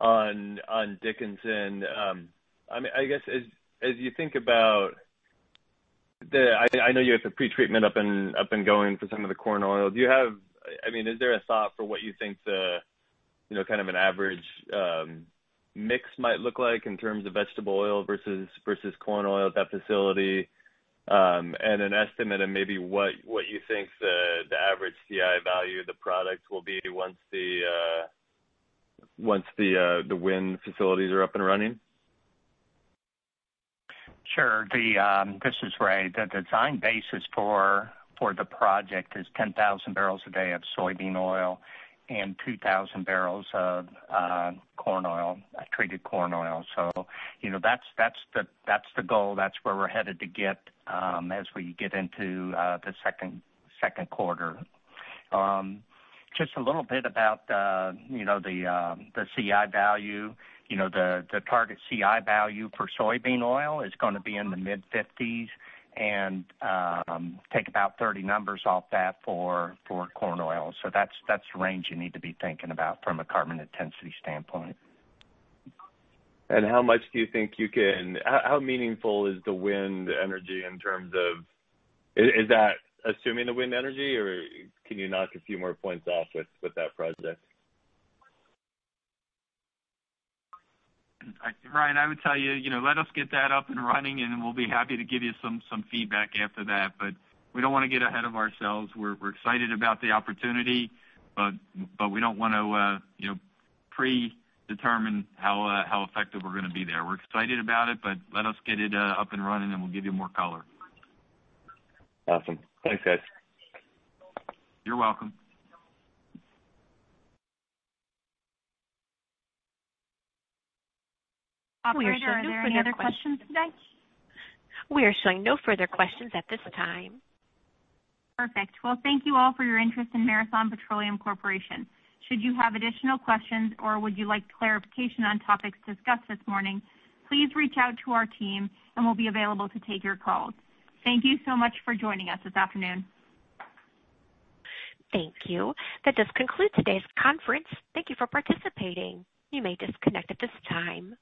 on on Dickinson. I mean I guess, as you think about the, I know you have the pretreatment up and up and going for some of the corn oil. Do you have, I mean, is there a thought for what you think the you know, kind of an average mix might look like in terms of vegetable oil versus versus corn oil at that facility? And an estimate of maybe what what you think the average CI value of the product will be once the uh once the uh the wind facilities are up and running? Sure. Um, this is Ray. The design basis for for the project is 10,000 barrels a day of soybean oil and 2,000 barrels of uh, corn oil, uh, treated corn oil. So, you know, that's that's the that's the goal. That's where we're headed to get um, as we get into uh, the second quarter. Um, just a little bit about uh you know the um the CI value. You know, the the target CI value for soybean oil is going to be in the mid-50s and um, take about 30 numbers off that for for corn oil. So that's that's the range you need to be thinking about from a carbon intensity standpoint. And how much do you think you can, how, how meaningful is the wind energy in terms of, is that assuming the wind energy, or can you knock a few more points off with, with that project? Ryan, I would tell you, you know, let us get that up and running, and we'll be happy to give you some feedback after that. But we don't want to get ahead of ourselves. We're excited about the opportunity, but we don't want to uh, you know, predetermine how uh, how effective we're going to be there. We're excited about it, but let us get it uh, up and running, and we'll give you more color. Awesome. Thanks, guys. You're welcome. Operator, are there any other questions today? We are showing no further questions at this time. Perfect. Well, thank you all for your interest in Marathon Petroleum Corporation. Should you have additional questions or would you like clarification on topics discussed this morning, please reach out to our team, and we'll be available to take your calls. Thank you so much for joining us this afternoon. Thank you. That does conclude today's conference. Thank you for participating. You may disconnect at this time.